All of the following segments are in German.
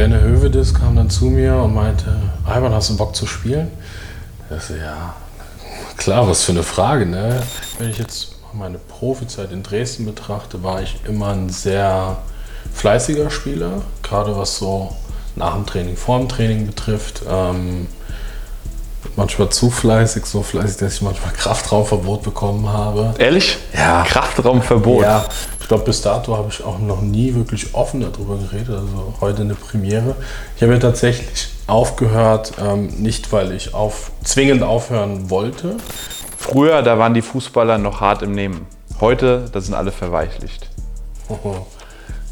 Benne Hövedes kam dann zu mir und meinte, Alban, hast du Bock zu spielen? Ich so, ja, klar, was für eine Frage, ne? Wenn ich jetzt meine Profizeit in Dresden betrachte, war ich immer ein sehr fleißiger Spieler, gerade was so nach dem Training, vor dem Training betrifft. Ähm, manchmal zu fleißig, so fleißig, dass ich manchmal Kraftraumverbot bekommen habe. Ehrlich? Ja. Kraftraumverbot? Ja, glaube, bis dato habe ich auch noch nie wirklich offen darüber geredet. Also heute eine Premiere. Ich habe ja tatsächlich aufgehört, ähm, nicht weil ich auf, zwingend aufhören wollte. Früher, da waren die Fußballer noch hart im Nehmen. Heute, da sind alle verweichlicht.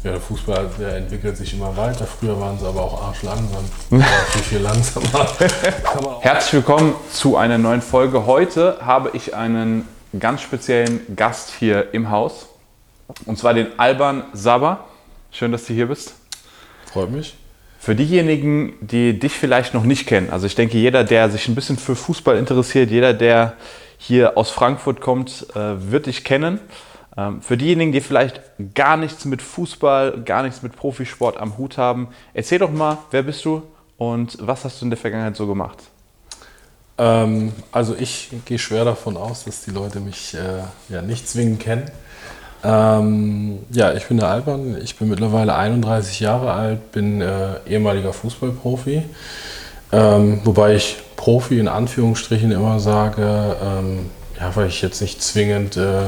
Ja, der Fußball der entwickelt sich immer weiter. Früher waren sie aber auch arschlangsam. viel, viel langsamer. Herzlich willkommen zu einer neuen Folge. Heute habe ich einen ganz speziellen Gast hier im Haus. Und zwar den Alban Saba. Schön, dass du hier bist. Freut mich. Für diejenigen, die dich vielleicht noch nicht kennen, also ich denke, jeder, der sich ein bisschen für Fußball interessiert, jeder, der hier aus Frankfurt kommt, äh, wird dich kennen. Ähm, für diejenigen, die vielleicht gar nichts mit Fußball, gar nichts mit Profisport am Hut haben, erzähl doch mal, wer bist du und was hast du in der Vergangenheit so gemacht? Ähm, also ich gehe schwer davon aus, dass die Leute mich äh, ja nicht zwingend kennen. Ähm, ja, ich bin der Alban, ich bin mittlerweile 31 Jahre alt, bin äh, ehemaliger Fußballprofi, ähm, wobei ich Profi in Anführungsstrichen immer sage, ähm, ja, weil ich jetzt nicht zwingend äh,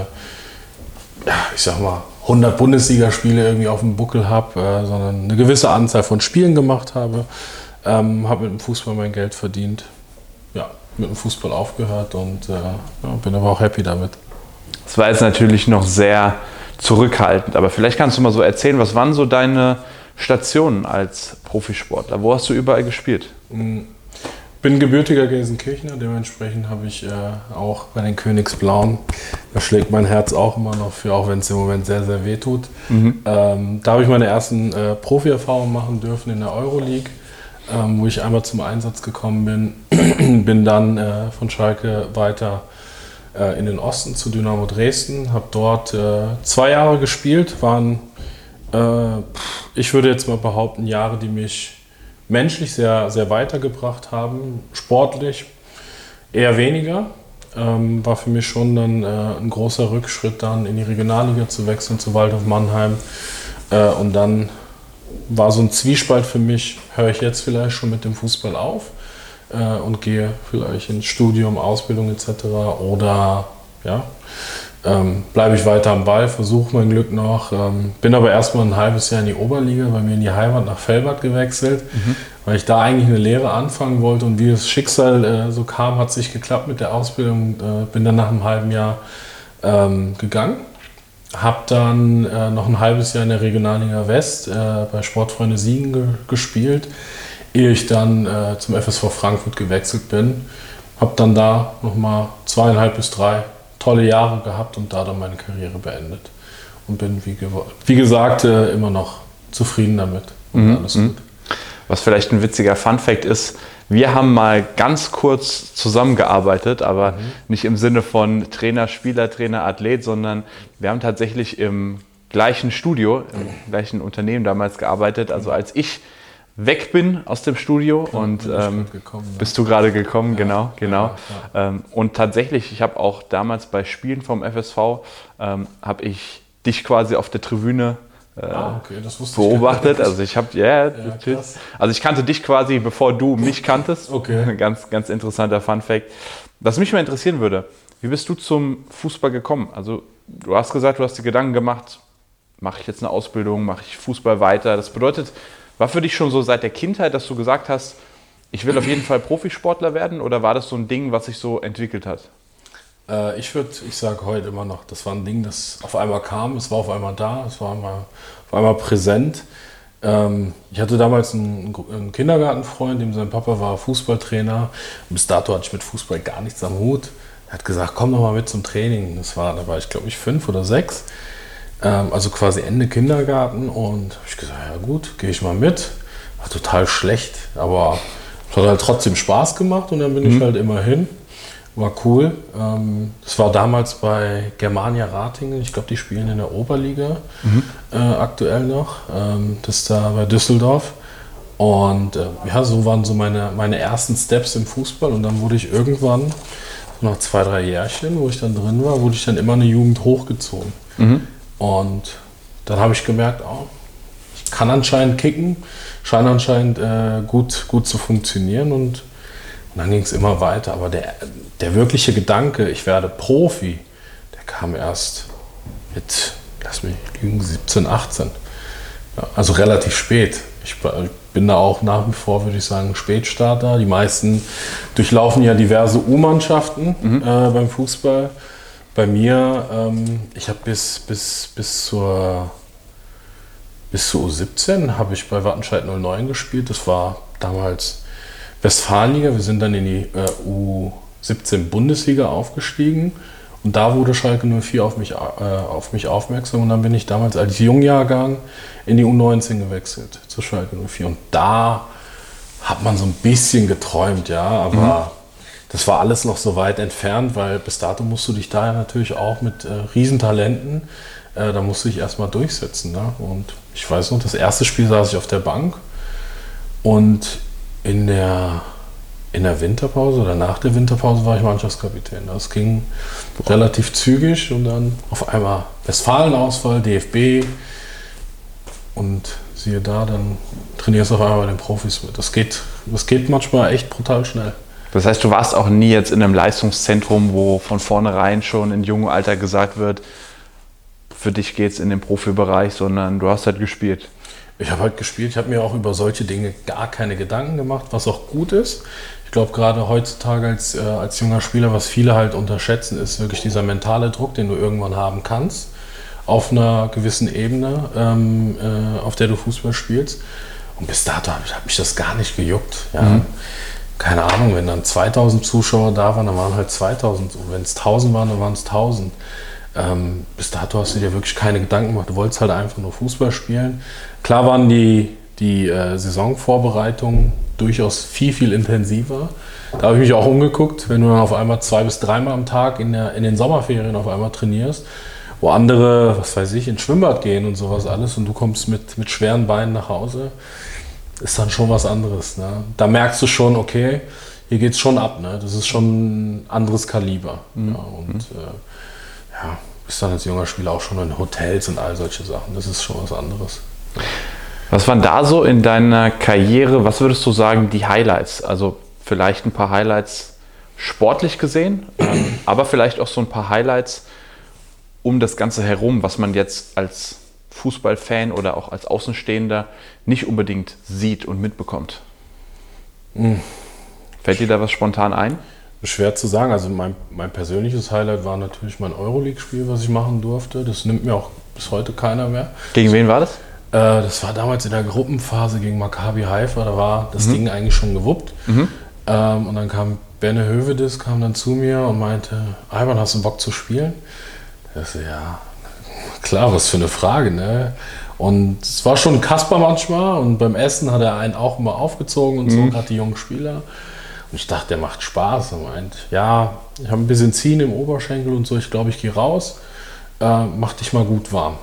ja, ich sag mal, 100 Bundesligaspiele irgendwie auf dem Buckel habe, äh, sondern eine gewisse Anzahl von Spielen gemacht habe. Ähm, habe mit dem Fußball mein Geld verdient. Ja, mit dem Fußball aufgehört und äh, ja, bin aber auch happy damit. Das war jetzt natürlich noch sehr zurückhaltend, aber vielleicht kannst du mal so erzählen, was waren so deine Stationen als Profisportler? Wo hast du überall gespielt? Mhm bin gebürtiger Gelsenkirchener, dementsprechend habe ich äh, auch bei den Königsblauen, da schlägt mein Herz auch immer noch für, auch wenn es im Moment sehr, sehr weh tut. Mhm. Ähm, da habe ich meine ersten äh, Profi-Erfahrungen machen dürfen in der Euroleague, ähm, wo ich einmal zum Einsatz gekommen bin. bin dann äh, von Schalke weiter äh, in den Osten zu Dynamo Dresden, habe dort äh, zwei Jahre gespielt, waren, äh, ich würde jetzt mal behaupten, Jahre, die mich menschlich sehr, sehr weitergebracht haben. Sportlich eher weniger. Ähm, war für mich schon dann äh, ein großer Rückschritt, dann in die Regionalliga zu wechseln, zu Waldhof Mannheim. Äh, und dann war so ein Zwiespalt für mich, höre ich jetzt vielleicht schon mit dem Fußball auf äh, und gehe vielleicht ins Studium, Ausbildung etc. Oder ja, ähm, bleibe ich weiter am Ball, versuche mein Glück noch. Ähm, bin aber erstmal ein halbes Jahr in die Oberliga, bei mir in die Heimat nach Felbert gewechselt, mhm. weil ich da eigentlich eine Lehre anfangen wollte und wie das Schicksal äh, so kam, hat sich geklappt mit der Ausbildung. Äh, bin dann nach einem halben Jahr ähm, gegangen. Habe dann äh, noch ein halbes Jahr in der Regionalliga West äh, bei Sportfreunde Siegen ge gespielt, ehe ich dann äh, zum FSV Frankfurt gewechselt bin. Habe dann da nochmal zweieinhalb bis drei tolle Jahre gehabt und da dann meine Karriere beendet. Und bin, wie, wie gesagt, äh, immer noch zufrieden damit. Und mhm. alles gut. Was vielleicht ein witziger Fun-Fact ist, wir haben mal ganz kurz zusammengearbeitet, aber mhm. nicht im Sinne von Trainer, Spieler, Trainer, Athlet, sondern wir haben tatsächlich im gleichen Studio, im gleichen Unternehmen damals gearbeitet. Also als ich weg bin aus dem Studio ja, und ähm, gekommen, ja. bist du gerade gekommen, ja, genau, genau. Ähm, und tatsächlich, ich habe auch damals bei Spielen vom FSV, ähm, habe ich dich quasi auf der Tribüne äh, ah, okay, beobachtet. Ich also ich habe, yeah, ja, also ich kannte dich quasi, bevor du mich kanntest. Okay. ganz, ganz interessanter Fun Fact. Was mich mal interessieren würde, wie bist du zum Fußball gekommen? Also du hast gesagt, du hast dir Gedanken gemacht, mache ich jetzt eine Ausbildung, mache ich Fußball weiter? Das bedeutet, war für dich schon so seit der Kindheit, dass du gesagt hast, ich will auf jeden Fall Profisportler werden oder war das so ein Ding, was sich so entwickelt hat? Äh, ich würde, ich sage heute immer noch, das war ein Ding, das auf einmal kam, es war auf einmal da, es war einmal, auf einmal präsent. Ähm, ich hatte damals einen, einen, Kindergartenfreund, dem sein Papa war Fußballtrainer. Bis dato hatte ich mit Fußball gar nichts am Hut. Er hat gesagt, komm doch mal mit zum Training. Das war, da war ich glaube ich fünf oder sechs. Ähm, also quasi Ende Kindergarten. Und ich gesagt, ja gut, gehe ich mal mit. War total schlecht, aber es hat halt trotzdem Spaß gemacht und dann bin mhm. ich halt immer hin. War cool. Ähm, das war damals bei Germania Ratingen. Ich glaube, die spielen in der Oberliga mhm. äh, aktuell noch. Ähm, das ist da bei Düsseldorf. Und äh, ja, so waren so meine, meine ersten Steps im Fußball. Und dann wurde ich irgendwann, nach zwei, drei Jährchen, wo ich dann drin war, wurde ich dann immer eine Jugend hochgezogen. Mhm. Und dann habe ich gemerkt, oh, ich kann anscheinend kicken, scheint anscheinend äh, gut, gut zu funktionieren. Und, und dann ging es immer weiter. Aber der, der wirkliche Gedanke, ich werde Profi, der kam erst mit, lass mich lügen, 17, 18. Ja, also relativ spät. Ich bin da auch nach wie vor, würde ich sagen, Spätstarter. Die meisten durchlaufen ja diverse U-Mannschaften mhm. äh, beim Fußball. Bei mir, ähm, ich habe bis, bis, bis zur bis zur U17 habe ich bei Wattenscheid 09 gespielt. Das war damals Westfalenliga. Wir sind dann in die äh, U17 Bundesliga aufgestiegen. Und da wurde Schalke 04 auf mich, äh, auf mich aufmerksam. Und dann bin ich damals als Jungjahrgang in die U19 gewechselt, zu Schalke 04. Und da hat man so ein bisschen geträumt, ja, aber mhm. Das war alles noch so weit entfernt, weil bis dato musst du dich da ja natürlich auch mit äh, Riesentalenten, äh, da musst du dich erstmal durchsetzen. Ne? Und ich weiß noch, das erste Spiel saß ich auf der Bank und in der, in der Winterpause oder nach der Winterpause war ich Mannschaftskapitän. Das ging relativ zügig und dann auf einmal Westfalen-Ausfall, DFB, und siehe da, dann trainierst du auf einmal bei den Profis mit. Das geht, das geht manchmal echt brutal schnell. Das heißt, du warst auch nie jetzt in einem Leistungszentrum, wo von vornherein schon in jungem Alter gesagt wird, für dich geht es in den Profibereich, sondern du hast halt gespielt. Ich habe halt gespielt, ich habe mir auch über solche Dinge gar keine Gedanken gemacht, was auch gut ist. Ich glaube, gerade heutzutage als, äh, als junger Spieler, was viele halt unterschätzen, ist wirklich dieser mentale Druck, den du irgendwann haben kannst auf einer gewissen Ebene, ähm, äh, auf der du Fußball spielst. Und bis dato hat mich das gar nicht gejuckt. Ja. Mhm. Keine Ahnung, wenn dann 2000 Zuschauer da waren, dann waren halt 2000. Und wenn es 1000 waren, dann waren es 1000. Ähm, bis dato hast du dir wirklich keine Gedanken gemacht. Du wolltest halt einfach nur Fußball spielen. Klar waren die, die äh, Saisonvorbereitungen durchaus viel, viel intensiver. Da habe ich mich auch umgeguckt, wenn du dann auf einmal zwei bis dreimal am Tag in, der, in den Sommerferien auf einmal trainierst wo andere, was weiß ich, ins Schwimmbad gehen und sowas alles und du kommst mit, mit schweren Beinen nach Hause, ist dann schon was anderes. Ne? Da merkst du schon, okay, hier geht es schon ab. Ne? Das ist schon ein anderes Kaliber. Mhm. Ja, und mhm. äh, ja, bist dann als junger Spieler auch schon in Hotels und all solche Sachen. Das ist schon was anderes. Was waren da so in deiner Karriere, was würdest du sagen, die Highlights? Also vielleicht ein paar Highlights sportlich gesehen, ähm, aber vielleicht auch so ein paar Highlights, um das Ganze herum, was man jetzt als Fußballfan oder auch als Außenstehender nicht unbedingt sieht und mitbekommt. Mhm. Fällt dir da was spontan ein? Schwer zu sagen. Also mein, mein persönliches Highlight war natürlich mein Euroleague-Spiel, was ich machen durfte. Das nimmt mir auch bis heute keiner mehr. Gegen wen war das? Äh, das war damals in der Gruppenphase gegen Maccabi Haifa. Da war das mhm. Ding eigentlich schon gewuppt. Mhm. Ähm, und dann kam Benne Hövedes kam dann zu mir und meinte, Alban, hast du Bock zu spielen? Das, ja, klar, was für eine Frage, ne? Und es war schon Kasper manchmal und beim Essen hat er einen auch immer aufgezogen und so, mhm. gerade die jungen Spieler. Und ich dachte, der macht Spaß. Er meint, ja, ich habe ein bisschen Ziehen im Oberschenkel und so, ich glaube, ich gehe raus, äh, mach dich mal gut warm.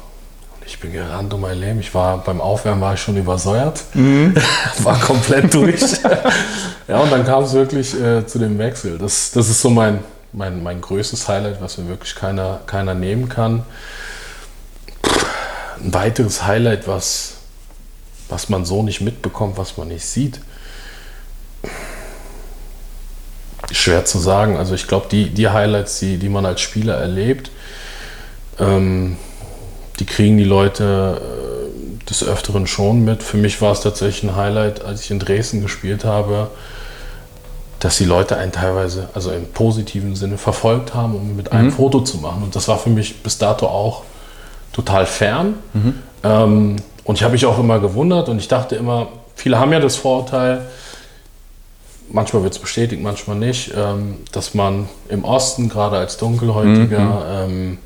Und ich bin gerannt um mein Leben. Ich war beim Aufwärmen war ich schon übersäuert, mhm. war komplett durch. ja, und dann kam es wirklich äh, zu dem Wechsel. Das, das ist so mein, mein, mein größtes Highlight, was mir wirklich keiner, keiner nehmen kann. Ein weiteres Highlight, was, was man so nicht mitbekommt, was man nicht sieht. Schwer zu sagen. Also ich glaube, die, die Highlights, die, die man als Spieler erlebt, ähm, die kriegen die Leute äh, des Öfteren schon mit. Für mich war es tatsächlich ein Highlight, als ich in Dresden gespielt habe, dass die Leute einen teilweise, also im positiven Sinne, verfolgt haben, um mit einem mhm. Foto zu machen. Und das war für mich bis dato auch total fern. Mhm. Ähm, und ich habe mich auch immer gewundert und ich dachte immer, viele haben ja das Vorurteil, manchmal wird es bestätigt, manchmal nicht, ähm, dass man im Osten, gerade als Dunkelhäutiger, mhm. ähm,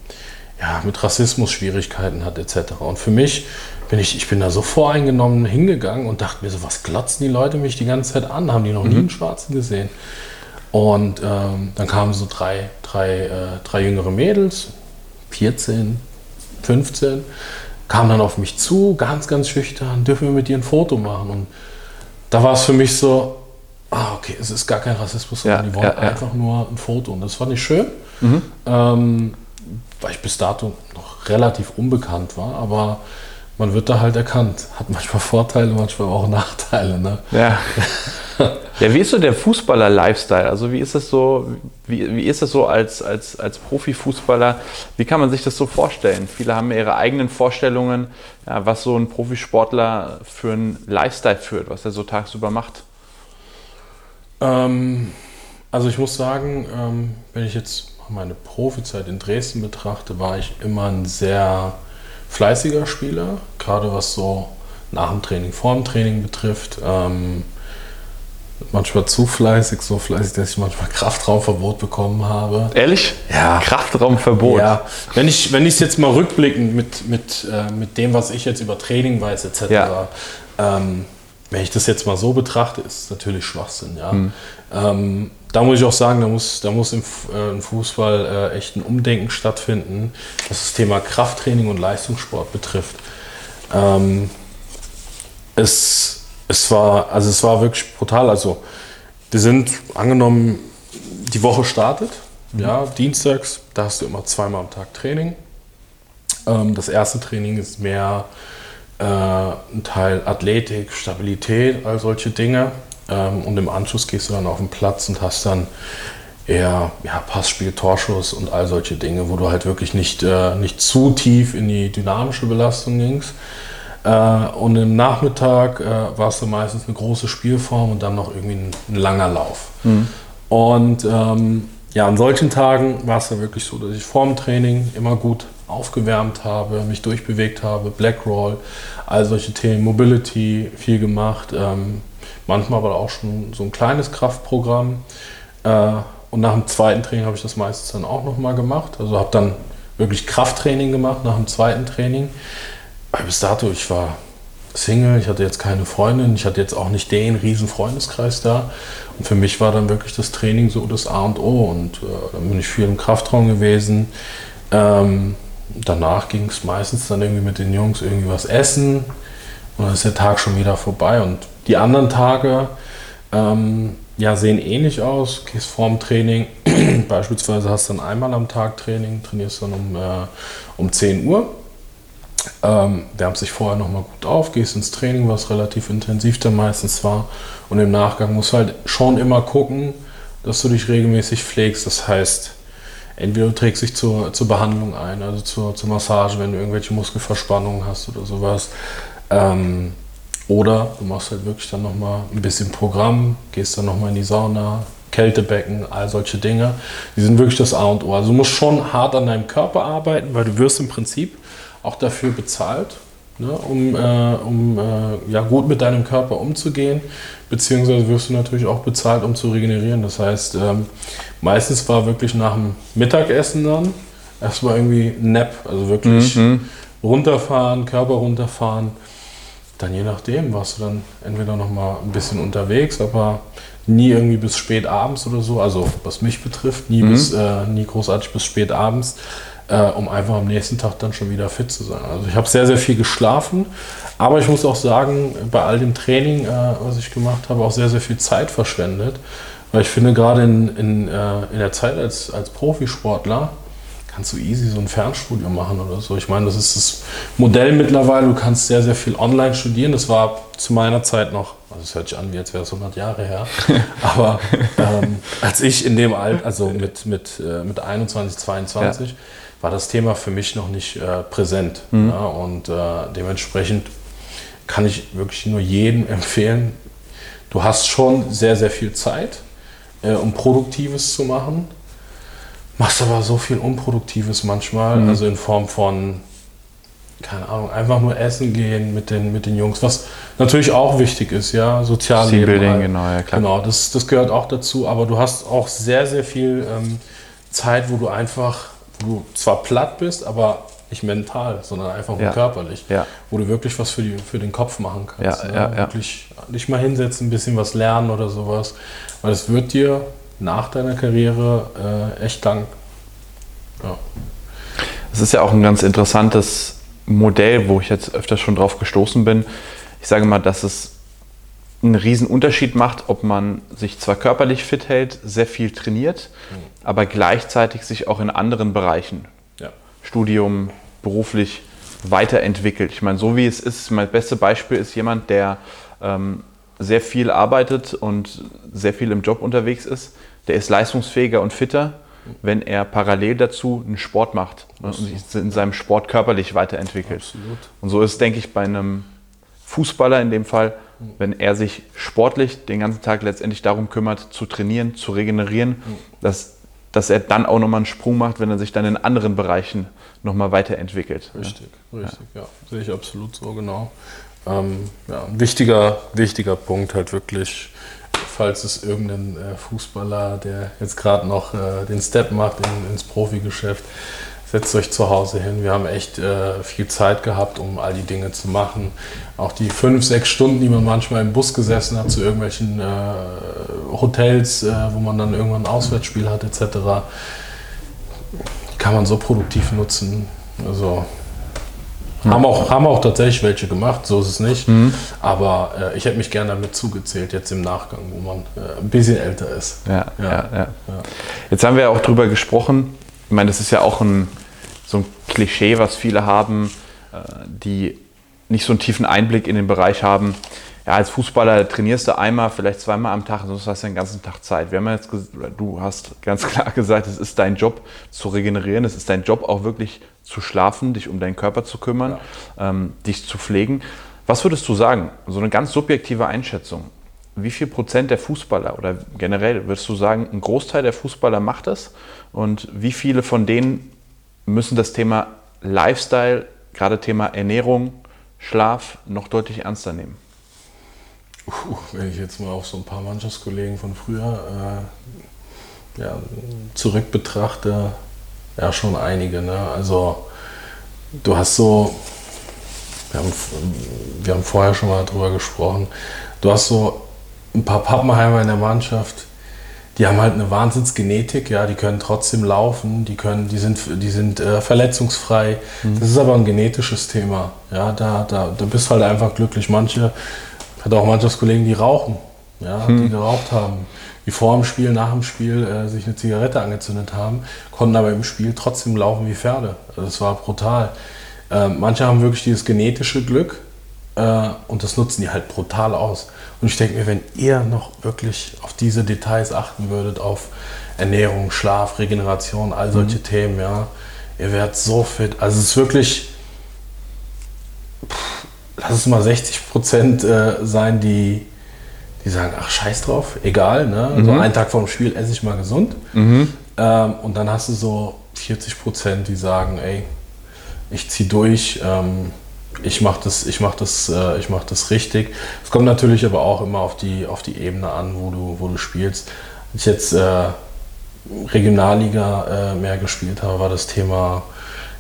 ja, mit Rassismus Schwierigkeiten hat etc. Und für mich bin ich, ich bin da so voreingenommen hingegangen und dachte mir so, was glotzen die Leute mich die ganze Zeit an? Haben die noch mhm. nie einen Schwarzen gesehen? Und ähm, dann kamen so drei, drei, äh, drei jüngere Mädels, 14, 15, kamen dann auf mich zu, ganz, ganz schüchtern, dürfen wir mit dir ein Foto machen? Und da war es für mich so, ah, okay, es ist gar kein Rassismus, sondern Ja, die wollen ja, ja. einfach nur ein Foto. Und das fand ich schön, ähm, weil ich bis dato noch relativ unbekannt war, aber man wird da halt erkannt. Hat manchmal Vorteile, manchmal auch Nachteile. Ne? Ja. ja, wie ist so der Fußballer-Lifestyle? Also wie ist es so, wie, wie ist es so als, als, als Profifußballer? Wie kann man sich das so vorstellen? Viele haben ihre eigenen Vorstellungen, ja, was so ein Profisportler für einen Lifestyle führt, was er so tagsüber macht. Ähm, also ich muss sagen, ähm, wenn ich jetzt meine Profizeit in Dresden betrachte, war ich immer ein sehr fleißiger Spieler, gerade was so nach dem Training, vor dem Training betrifft. Ähm, manchmal zu fleißig, so fleißig, dass ich manchmal Kraftraumverbot bekommen habe. Ehrlich? Ja. Kraftraumverbot. Ja, wenn ich wenn ich es jetzt mal rückblickend mit, mit, äh, mit dem, was ich jetzt über Training weiß, etc., Ja. ähm, wenn ich das jetzt mal so betrachte, ist es natürlich Schwachsinn. Ja. Ähm, da muss ich auch sagen, da muss, da muss im, äh, im Fußball äh, echt ein Umdenken stattfinden, was das Thema Krafttraining und Leistungssport betrifft. Ähm, es, es, war, also es war wirklich brutal. Also, wir sind angenommen, die Woche startet, ja, dienstags, da hast du immer zweimal am Tag Training. Ähm, das erste Training ist mehr äh, ein Teil Athletik, Stabilität, all solche Dinge. Ähm, und im Anschluss gehst du dann auf den Platz und hast dann eher ja, Passspiel, Torschuss und all solche Dinge, wo du halt wirklich nicht, äh, nicht zu tief in die dynamische Belastung gingst. Äh, und im Nachmittag äh, war es dann meistens eine große Spielform und dann noch irgendwie ein, ein langer Lauf. Und ähm, ja, an solchen Tagen war es dann wirklich so, dass ich vorm Training immer gut aufgewärmt habe, mich durchbewegt habe, Black Roll, all solche Themen, Mobility viel gemacht, ähm, manchmal aber auch schon so ein kleines Kraftprogramm. Äh, und nach dem zweiten Training habe ich das meistens dann auch nochmal gemacht. Also habe dann wirklich Krafttraining gemacht nach dem zweiten Training. Weil bis dato, ich war Single, ich hatte jetzt keine Freundin, ich hatte jetzt auch nicht den riesen Freundeskreis da. Und für mich war dann wirklich das Training so das A und O. Und äh, dann bin ich viel im Kraftraum gewesen. Ähm, danach ging es meistens dann irgendwie mit den Jungs irgendwie was essen. Und dann ist der Tag schon wieder vorbei. Und die anderen Tage ähm, ja, sehen ähnlich aus. Gehst vorm Training, beispielsweise hast du dann einmal am Tag Training, trainierst dann um, äh, um 10 Uhr. Ähm, wärmst dich vorher nochmal gut auf, gehst ins Training, was relativ intensiv dann meistens war. Und im Nachgang musst du halt schon immer gucken, dass du dich regelmäßig pflegst. Das heißt, entweder du trägst dich zur, zur Behandlung ein, also zur, zur Massage, wenn du irgendwelche Muskelverspannungen hast oder sowas. Ähm, oder du machst halt wirklich dann nochmal ein bisschen Programm, gehst dann nochmal in die Sauna, Kältebecken, all solche Dinge. Die sind wirklich das A und O. Also du musst schon hart an deinem Körper arbeiten, weil du wirst im Prinzip auch dafür bezahlt, ne, um, äh, um äh, ja, gut mit deinem Körper umzugehen. Beziehungsweise wirst du natürlich auch bezahlt, um zu regenerieren. Das heißt, ähm, meistens war wirklich nach dem Mittagessen dann erstmal irgendwie Nap, also wirklich runterfahren, Körper runterfahren. Dann je nachdem warst du dann entweder noch mal ein bisschen unterwegs, aber nie irgendwie bis spät abends oder so. Also was mich betrifft, nie, bis, äh, nie großartig bis spät abends, äh, um einfach am nächsten Tag dann schon wieder fit zu sein. Also ich habe sehr, sehr viel geschlafen, aber ich muss auch sagen, bei all dem Training, äh, was ich gemacht habe, auch sehr, sehr viel Zeit verschwendet. Weil ich finde, gerade in, in, äh, in der Zeit als, als Profisportler, kannst du easy so ein Fernstudium machen oder so. Ich meine, das ist das Modell mittlerweile. Du kannst sehr, sehr viel online studieren. Das war zu meiner Zeit noch, also es hört sich an, wie jetzt wäre es 100 Jahre her. Aber ähm, als ich in dem Alter, also mit, mit, äh, mit 21, 22, war das Thema für mich noch nicht äh, präsent. Ja, und äh, dementsprechend kann ich wirklich nur jedem empfehlen, du hast schon sehr, sehr viel Zeit, äh, um Produktives zu machen. Machst aber so viel Unproduktives manchmal, also in Form von, keine Ahnung, einfach nur essen gehen mit den, mit den Jungs, was natürlich auch wichtig ist, ja, Sozialleben. Teambuilding, halt. genau, ja, klar. Genau, das, das gehört auch dazu, aber du hast auch sehr, sehr viel ähm, Zeit, wo du einfach, du zwar platt bist, aber nicht mental, sondern einfach nur Ja. körperlich, Ja. wo du wirklich was für, die, für den Kopf machen kannst. Ja, ne? ja, ja. Wirklich dich mal hinsetzen, ein bisschen was lernen oder sowas, weil es wird dir nach deiner Karriere äh, echt dank. Ja. Das ist ja auch ein ganz interessantes Modell, wo ich jetzt öfter schon drauf gestoßen bin. Ich sage mal, dass es einen riesen Unterschied macht, ob man sich zwar körperlich fit hält, sehr viel trainiert, mhm. Aber gleichzeitig sich auch in anderen Bereichen, ja. Studium, beruflich weiterentwickelt. Ich meine, so wie es ist, mein bestes Beispiel ist jemand, der ähm, sehr viel arbeitet und sehr viel im Job unterwegs ist, der ist leistungsfähiger und fitter, wenn er parallel dazu einen Sport macht ne, und sich in seinem Sport körperlich weiterentwickelt. Absolut. Und so ist, denke ich, bei einem Fußballer in dem Fall, wenn er sich sportlich den ganzen Tag letztendlich darum kümmert, zu trainieren, zu regenerieren, dass, dass er dann auch nochmal einen Sprung macht, wenn er sich dann in anderen Bereichen nochmal weiterentwickelt. Richtig, ja. richtig, ja. Sehe ich absolut so, genau. Ähm, ja, ein wichtiger, wichtiger Punkt halt wirklich, falls es irgendein äh, Fußballer, der jetzt gerade noch äh, den Step macht in, ins Profigeschäft, setzt euch zu Hause hin. Wir haben echt äh, viel Zeit gehabt, um all die Dinge zu machen. Auch die fünf, sechs Stunden, die man manchmal im Bus gesessen hat zu irgendwelchen äh, Hotels, äh, wo man dann irgendwann ein Auswärtsspiel hat etc., kann man so produktiv nutzen. Also haben auch, haben auch tatsächlich welche gemacht, so ist es nicht. Mhm. Aber äh, ich hätte mich gerne damit zugezählt, jetzt im Nachgang, wo man äh, ein bisschen älter ist. Ja, ja. Ja, ja, Jetzt haben wir auch drüber gesprochen. Ich meine, das ist ja auch ein, so ein Klischee, was viele haben, äh, die nicht so einen tiefen Einblick in den Bereich haben ja, als Fußballer trainierst du einmal, vielleicht zweimal am Tag, sonst hast du den ganzen Tag Zeit. Wir haben jetzt, du hast ganz klar gesagt, es ist dein Job zu regenerieren, es ist dein Job auch wirklich zu schlafen, dich um deinen Körper zu kümmern, ja. ähm, dich zu pflegen. Was würdest du sagen, so eine ganz subjektive Einschätzung, wie viel Prozent der Fußballer oder generell würdest du sagen, ein Großteil der Fußballer macht das und wie viele von denen müssen das Thema Lifestyle, gerade Thema Ernährung, Schlaf noch deutlich ernster nehmen? wenn ich jetzt mal auf so ein paar Mannschaftskollegen von früher äh, ja, zurück betrachte, ja schon einige. Ne? Also du hast so, wir haben, wir haben vorher schon mal drüber gesprochen, du hast so ein paar Pappenheimer in der Mannschaft, die haben halt eine Wahnsinnsgenetik, ja, die können trotzdem laufen, die können, die sind, die sind äh, verletzungsfrei. Mhm. Das ist aber ein genetisches Thema. Ja, da, da, da bist halt einfach glücklich. Manche ich hatte auch Mannschaftskollegen, die rauchen, ja, hm. die geraucht haben, die vor dem Spiel, nach dem Spiel äh, sich eine Zigarette angezündet haben, konnten aber im Spiel trotzdem laufen wie Pferde. Also das war brutal. Äh, manche haben wirklich dieses genetische Glück äh, und das nutzen die halt brutal aus. Und ich denke mir, wenn ihr noch wirklich auf diese Details achten würdet, auf Ernährung, Schlaf, Regeneration, all solche mhm. Themen, ja, ihr werdet so fit. Also es ist wirklich lass es mal 60 Prozent äh, sein, die, die sagen, ach scheiß drauf, egal, ne? Mhm. So einen Tag vor dem Spiel esse ich mal gesund. Mhm. Ähm, und dann hast du so 40 Prozent, die sagen, ey, ich ziehe durch, ähm, ich mache das, ich mach das, äh, ich mach das richtig. Es kommt natürlich aber auch immer auf die, auf die Ebene an, wo du, wo du spielst. Als ich jetzt äh, Regionalliga äh, mehr gespielt habe, war das Thema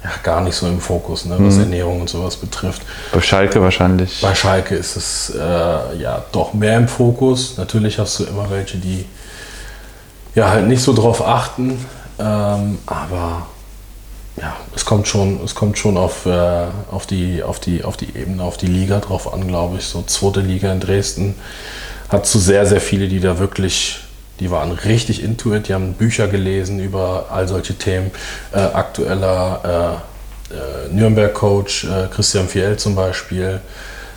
ja, gar nicht so im Fokus, ne, was mhm. Ernährung und sowas betrifft. Bei Schalke wahrscheinlich. Bei Schalke ist es äh, ja doch mehr im Fokus. Natürlich hast du immer welche, die ja halt nicht so drauf achten, ähm, aber ja, es kommt schon, es kommt schon auf, äh, auf, die, auf, die, auf die Ebene, auf die Liga drauf an, glaube ich. So zweite Liga in Dresden hat zu sehr, sehr viele, die da wirklich die waren richtig into it, die haben Bücher gelesen über all solche Themen. Äh, aktueller äh, äh, Nürnberg-Coach äh, Christian Fiel zum Beispiel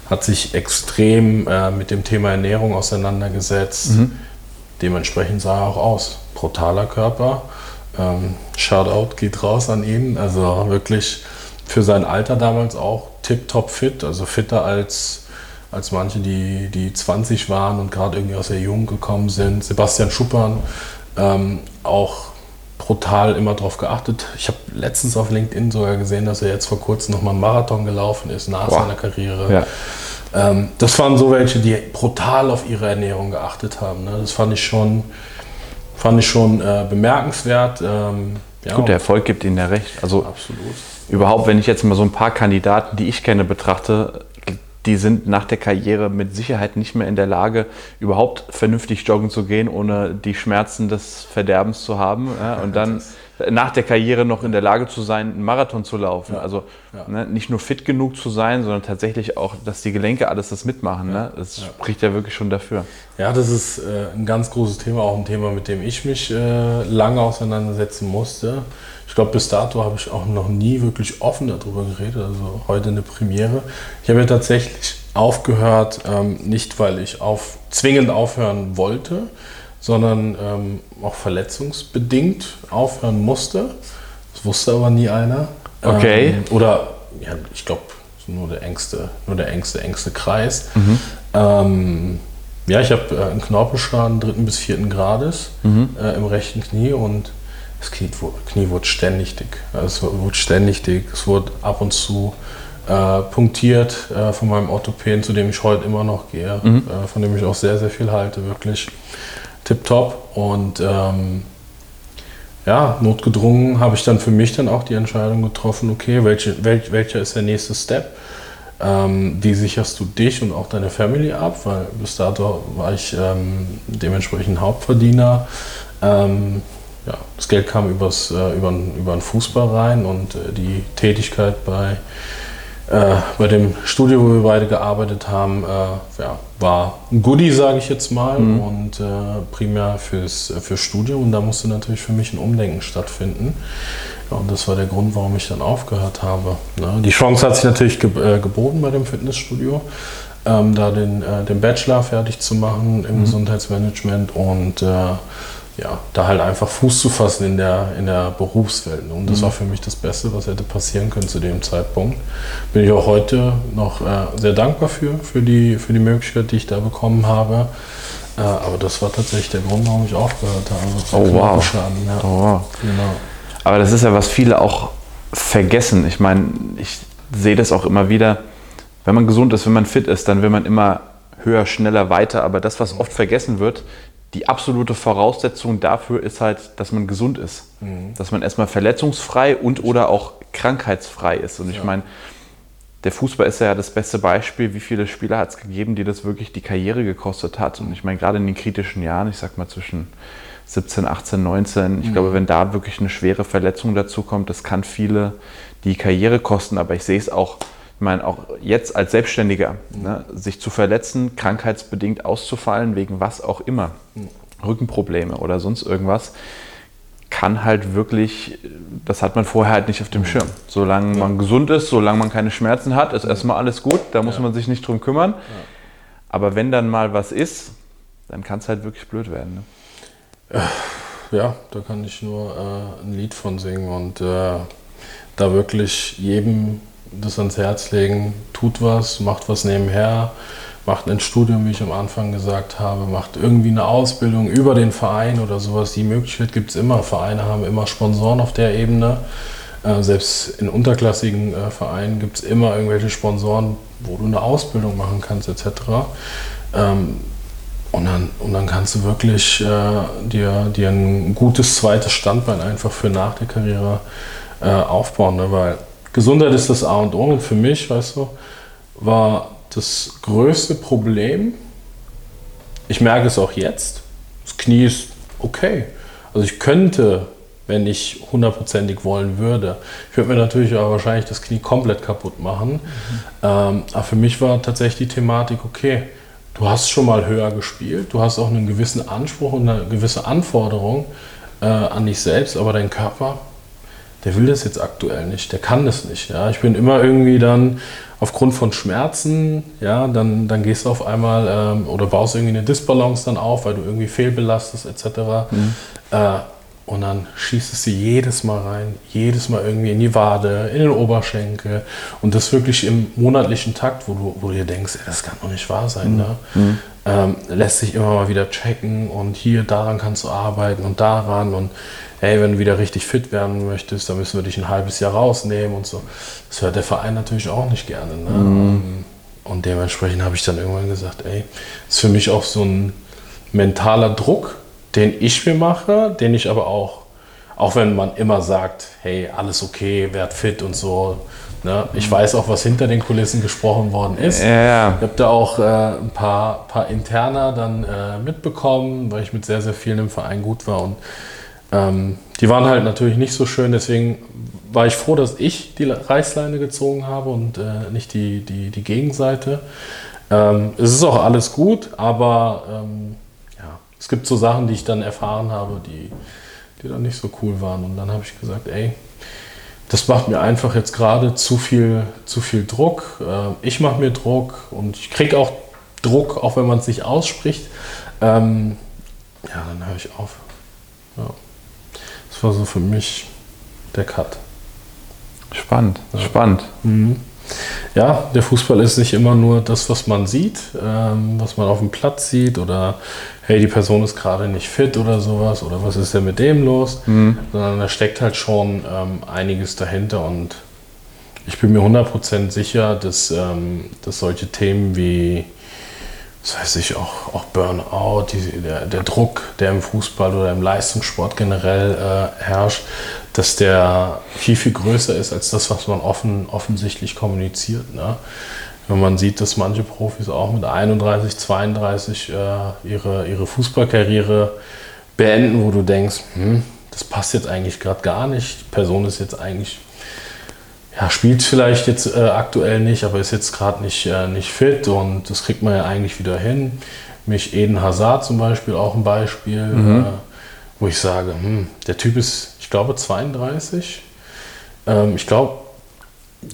hat sich extrem äh, mit dem Thema Ernährung auseinandergesetzt. Mhm. Dementsprechend sah er auch aus. Brutaler Körper. Ähm, Shoutout geht raus an ihn. Also wirklich für sein Alter damals auch tip-top fit, also fitter als als manche, die, die 20 waren und gerade irgendwie aus der Jugend gekommen sind. Sebastian Schuppern, ähm, auch brutal immer darauf geachtet. Ich habe letztens auf LinkedIn sogar gesehen, dass er jetzt vor kurzem nochmal einen Marathon gelaufen ist nach Boah. seiner Karriere. Ja. Ähm, das waren so welche, die brutal auf ihre Ernährung geachtet haben. Ne? Das fand ich schon, fand ich schon äh, bemerkenswert. Ähm, ja, Gut, der Erfolg gibt ihnen ja recht. Also absolut. Überhaupt, wenn ich jetzt mal so ein paar Kandidaten, die ich kenne, betrachte, die sind nach der Karriere mit Sicherheit nicht mehr in der Lage, überhaupt vernünftig joggen zu gehen, ohne die Schmerzen des Verderbens zu haben. Ja, und dann nach der Karriere noch in der Lage zu sein, einen Marathon zu laufen. Ja. Also Ja. ne, nicht nur fit genug zu sein, sondern tatsächlich auch, dass die Gelenke alles das mitmachen. Ne? Das spricht ja wirklich schon dafür. Ja, das ist äh, ein ganz großes Thema, auch ein Thema, mit dem ich mich äh, lange auseinandersetzen musste. Ich glaube, bis dato habe ich auch noch nie wirklich offen darüber geredet, also heute eine Premiere. Ich habe ja tatsächlich aufgehört, ähm, nicht weil ich auf, zwingend aufhören wollte, sondern ähm, auch verletzungsbedingt aufhören musste. Das wusste aber nie einer. Okay. Ähm, oder, ja, ich glaube, nur der engste, nur der engste, engste Kreis. Ähm, ja, ich habe äh, einen Knorpelschaden dritten bis vierten Grades äh, im rechten Knie und das Knie, Knie wurde ständig dick. Es wu- wurde ständig dick. Es wurde ab und zu äh, punktiert äh, von meinem Orthopäden, zu dem ich heute immer noch gehe, äh, von dem ich auch sehr, sehr viel halte, wirklich tipptopp. Und ähm, ja, notgedrungen habe ich dann für mich dann auch die Entscheidung getroffen, okay, welche, welch, welcher ist der nächste Step? Ähm, wie sicherst du dich und auch deine Family ab? Weil bis dato war ich ähm, dementsprechend Hauptverdiener. Ja, das Geld kam übers, äh, über, über den Fußball rein und äh, die Tätigkeit bei, äh, bei dem Studio, wo wir beide gearbeitet haben, äh, ja, war ein Goodie, sage ich jetzt mal, und äh, primär fürs, äh, fürs Studio. Und da musste natürlich für mich ein Umdenken stattfinden. Ja, und das war der Grund, warum ich dann aufgehört habe. Ne? Die Chance hat sich natürlich ge geboten bei dem Fitnessstudio, ähm, da den, den Bachelor fertig zu machen im Gesundheitsmanagement und ja, da halt einfach Fuß zu fassen in der, in der Berufswelt. Und das war für mich das Beste, was hätte passieren können zu dem Zeitpunkt. Bin ich auch heute noch äh, sehr dankbar für, für die, für die Möglichkeit, die ich da bekommen habe. Äh, aber das war tatsächlich der Grund, warum ich aufgehört habe. Oh, wow. Knochenschaden, Ja, Oh, wow. genau. Aber das ist ja, was viele auch vergessen. Ich meine, ich sehe das auch immer wieder. Wenn man gesund ist, wenn man fit ist, dann will man immer höher, schneller, weiter. Aber das, was oft vergessen wird, die absolute Voraussetzung dafür ist halt, dass man gesund ist. Dass man erstmal verletzungsfrei und oder auch krankheitsfrei ist. Und ich meine, der Fußball ist ja das beste Beispiel, wie viele Spieler hat es gegeben, die das wirklich die Karriere gekostet hat. Und ich meine, gerade in den kritischen Jahren, ich sag mal zwischen 17, 18, 19, ich glaube, wenn da wirklich eine schwere Verletzung dazu kommt, das kann viele die Karriere kosten. Aber ich sehe es auch, ich meine, auch jetzt als Selbstständiger, ne, sich zu verletzen, krankheitsbedingt auszufallen, wegen was auch immer, Rückenprobleme oder sonst irgendwas, kann halt wirklich, das hat man vorher halt nicht auf dem Schirm. Solange man gesund ist, solange man keine Schmerzen hat, ist erstmal alles gut, da muss Ja. man sich nicht drum kümmern. Aber wenn dann mal was ist, dann kann es halt wirklich blöd werden. Ne? Ja, da kann ich nur äh, ein Lied von singen und äh, da wirklich jedem das ans Herz legen, tut was, macht was nebenher, macht ein Studium, wie ich am Anfang gesagt habe, macht irgendwie eine Ausbildung über den Verein oder sowas. Die Möglichkeit gibt es immer. Vereine haben immer Sponsoren auf der Ebene. Äh, selbst in unterklassigen äh, Vereinen gibt es immer irgendwelche Sponsoren, wo du eine Ausbildung machen kannst etc. Ähm, und dann, und dann kannst du wirklich äh, dir, dir ein gutes zweites Standbein einfach für nach der Karriere äh, aufbauen. Ne? Weil Gesundheit ist das A und O. Und für mich, weißt du, war das größte Problem, ich merke es auch jetzt, das Knie ist okay. Also ich könnte, wenn ich hundertprozentig wollen würde, ich würde mir natürlich aber wahrscheinlich das Knie komplett kaputt machen. Ähm, aber für mich war tatsächlich die Thematik, okay, du hast schon mal höher gespielt, du hast auch einen gewissen Anspruch und eine gewisse Anforderung äh, an dich selbst, aber dein Körper, der will das jetzt aktuell nicht, der kann das nicht. Ja? Ich bin immer irgendwie dann aufgrund von Schmerzen, ja, dann, dann gehst du auf einmal ähm, oder baust irgendwie eine Disbalance dann auf, weil du irgendwie fehlbelastest etc. Äh, und dann schießt es sie jedes Mal rein, jedes Mal irgendwie in die Wade, in den Oberschenkel und das wirklich im monatlichen Takt, wo du, wo du dir denkst, ey, das kann doch nicht wahr sein. Ne? Ähm, lässt sich immer mal wieder checken und hier, daran kannst du arbeiten und daran und hey, wenn du wieder richtig fit werden möchtest, dann müssen wir dich ein halbes Jahr rausnehmen und so. Das hört der Verein natürlich auch nicht gerne. Ne? Und dementsprechend habe ich dann irgendwann gesagt, ey, ist für mich auch so ein mentaler Druck, den ich mir mache, den ich aber auch, auch wenn man immer sagt, hey, alles okay, werd fit und so. Ne? Ich weiß auch, was hinter den Kulissen gesprochen worden ist. Ja, Ich habe da auch äh, ein paar, paar Interner dann äh, mitbekommen, weil ich mit sehr, sehr vielen im Verein gut war. Und Ähm, die waren halt natürlich nicht so schön, deswegen war ich froh, dass ich die Reißleine gezogen habe und äh, nicht die, die, die Gegenseite. Ähm, es ist auch alles gut, aber ähm, es gibt so Sachen, die ich dann erfahren habe, die, die dann nicht so cool waren. Und dann habe ich gesagt, ey, das macht mir einfach jetzt gerade zu viel, zu viel Druck. Äh, ich mache mir Druck und ich kriege auch Druck, auch wenn man es nicht ausspricht. Ähm, ja, dann höre ich auf. Ja. Das war so für mich der Cut. Spannend, ja. spannend. Mhm. Ja, der Fußball ist nicht immer nur das, was man sieht, ähm, was man auf dem Platz sieht oder hey, die Person ist gerade nicht fit oder sowas oder was ist denn mit dem los, mhm. sondern da steckt halt schon ähm, einiges dahinter und ich bin mir 100% sicher, dass, ähm, dass solche Themen wie das weiß ich, auch, auch Burnout, die, der, der, Druck, der im Fußball oder im Leistungssport generell äh, herrscht, dass der viel, viel größer ist als das, was man offen, offensichtlich kommuniziert. Ne? Wenn man sieht, dass manche Profis auch mit 31, 32 äh, ihre, ihre Fußballkarriere beenden, wo du denkst, hm, das passt jetzt eigentlich gerade gar nicht, die Person ist jetzt eigentlich ja, spielt vielleicht jetzt äh, aktuell nicht, aber ist jetzt gerade nicht, äh, nicht fit und das kriegt man ja eigentlich wieder hin. Mich Eden Hazard zum Beispiel auch ein Beispiel, mhm. äh, wo ich sage, hm, der Typ ist, ich glaube, 32. Ähm, ich glaube,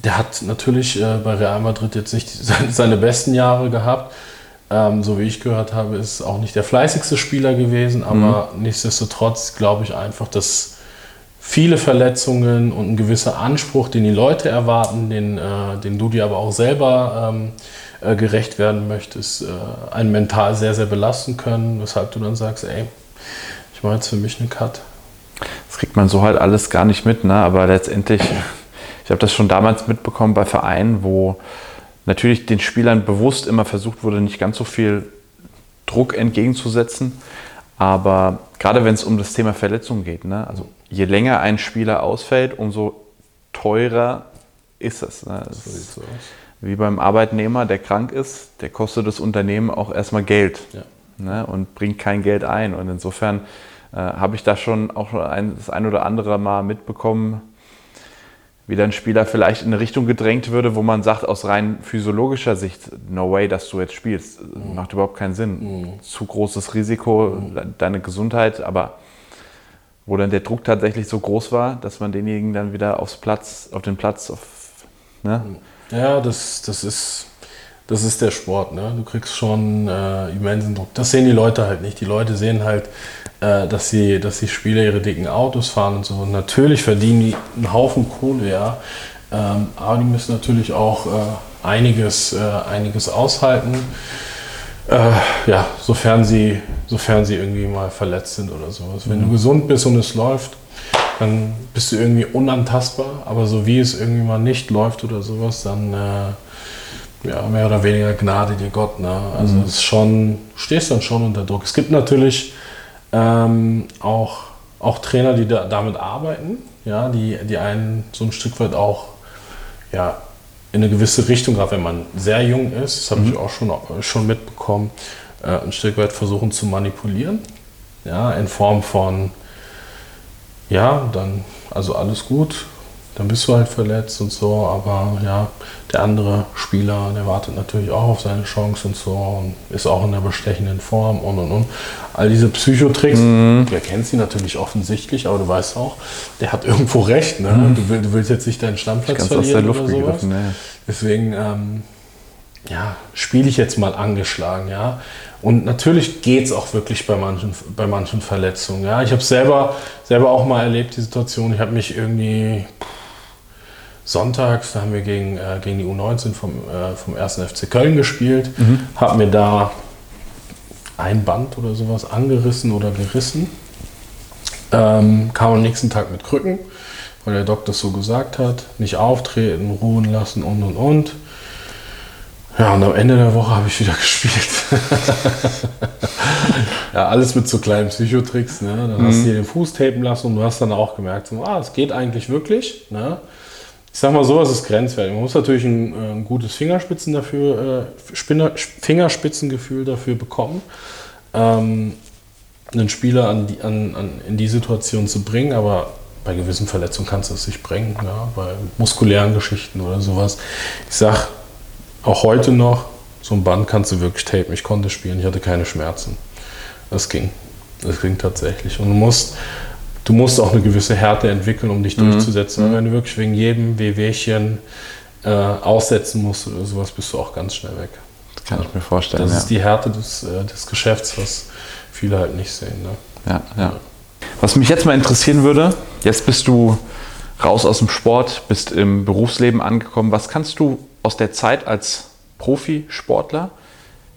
der hat natürlich äh, bei Real Madrid jetzt nicht seine besten Jahre gehabt. Ähm, so wie ich gehört habe, ist auch nicht der fleißigste Spieler gewesen, aber mhm. nichtsdestotrotz glaube ich einfach, dass viele Verletzungen und ein gewisser Anspruch, den die Leute erwarten, den, äh, den du dir aber auch selber ähm, äh, gerecht werden möchtest, äh, einen mental sehr, sehr belasten können, weshalb du dann sagst, ey, ich mache jetzt für mich einen Cut. Das kriegt man so halt alles gar nicht mit, ne? aber letztendlich, ich habe das schon damals mitbekommen bei Vereinen, wo natürlich den Spielern bewusst immer versucht wurde, nicht ganz so viel Druck entgegenzusetzen, aber gerade wenn es um das Thema Verletzung geht, ne? also je länger ein Spieler ausfällt, umso teurer ist es. Ne? Das ist wie beim Arbeitnehmer, der krank ist, der kostet das Unternehmen auch erstmal Geld ja. ne? und bringt kein Geld ein. Und insofern äh, habe ich da schon auch ein, das ein oder andere Mal mitbekommen, wie ein Spieler vielleicht in eine Richtung gedrängt würde, wo man sagt, aus rein physiologischer Sicht, no way, dass du jetzt spielst. Mhm. Macht überhaupt keinen Sinn. Mhm. Zu großes Risiko, mhm. deine Gesundheit, aber wo dann der Druck tatsächlich so groß war, dass man denjenigen dann wieder aufs Platz, auf den Platz, auf, ne? Ja, das, das ist, das ist der Sport, ne? Du kriegst schon äh, immensen Druck. Das sehen die Leute halt nicht. Die Leute sehen halt, äh, dass, sie, dass die Spieler ihre dicken Autos fahren und so. Und natürlich verdienen die einen Haufen Kohle, ja. Ähm, aber die müssen natürlich auch äh, einiges, äh, einiges aushalten. Äh, ja, sofern sie, sofern sie irgendwie mal verletzt sind oder sowas. Wenn mhm. du gesund bist und es läuft, dann bist du irgendwie unantastbar. Aber so wie es irgendwie mal nicht läuft oder sowas, dann äh, ja, mehr oder weniger Gnade dir Gott. Ne? Also mhm. ist schon, stehst dann schon unter Druck. Es gibt natürlich ähm, auch, auch Trainer, die da, damit arbeiten, ja, die, die einen so ein Stück weit auch ja, in eine gewisse Richtung, gerade wenn man sehr jung ist, das habe mhm. ich auch schon, schon mitbekommen, äh, ein Stück weit versuchen zu manipulieren. Ja, in Form von, ja, dann, also alles gut, dann bist du halt verletzt und so, aber ja, der andere Spieler, der wartet natürlich auch auf seine Chance und so und ist auch in der bestechenden Form und und und. All diese Psychotricks, mhm. du erkennst sie natürlich offensichtlich, aber du weißt auch, der hat irgendwo recht, ne? Mhm. Du, will, du, willst jetzt nicht deinen Stammplatz verlieren aus der Luft oder sowas. Ne. Deswegen, ähm, ja, spiele ich jetzt mal angeschlagen, ja. Und natürlich geht es auch wirklich bei manchen, bei manchen Verletzungen. Ja. Ich habe selber, selber auch mal erlebt, die Situation. Ich habe mich irgendwie sonntags, da haben wir gegen, äh, gegen die U19 vom, äh, vom 1. FC Köln gespielt, mhm. habe mir da ein Band oder sowas angerissen oder gerissen. Ähm, kam am nächsten Tag mit Krücken, weil der Doktor so gesagt hat. Nicht auftreten, ruhen lassen und und und. Ja, und am Ende der Woche habe ich wieder gespielt. ja, alles mit so kleinen Psychotricks. Ne? Dann mhm. hast du dir den Fuß tapen lassen und du hast dann auch gemerkt, so, ah, es geht eigentlich wirklich. Ne? Ich sag mal, sowas ist grenzwertig. Man muss natürlich ein, äh, ein gutes Fingerspitzen dafür, äh, Fingerspitzengefühl dafür bekommen. Ähm, einen Spieler an die, an, an, in die Situation zu bringen, aber bei gewissen Verletzungen kannst du es nicht bringen, ja, bei muskulären Geschichten oder sowas. Ich sag auch heute noch, so ein Band kannst du wirklich tapen. Ich konnte spielen, ich hatte keine Schmerzen. Das ging. Das ging tatsächlich. Und du musst, du musst auch eine gewisse Härte entwickeln, um dich mhm. durchzusetzen. Und wenn du wirklich wegen jedem Wehwehchen äh, aussetzen musst oder sowas, bist du auch ganz schnell weg. Das kann ich mir vorstellen. Das ja. ist die Härte des, äh, des Geschäfts, was viele halt nicht sehen. Ne? Ja, ja. Was mich jetzt mal interessieren würde, jetzt bist du raus aus dem Sport, bist im Berufsleben angekommen. Was kannst du aus der Zeit als Profisportler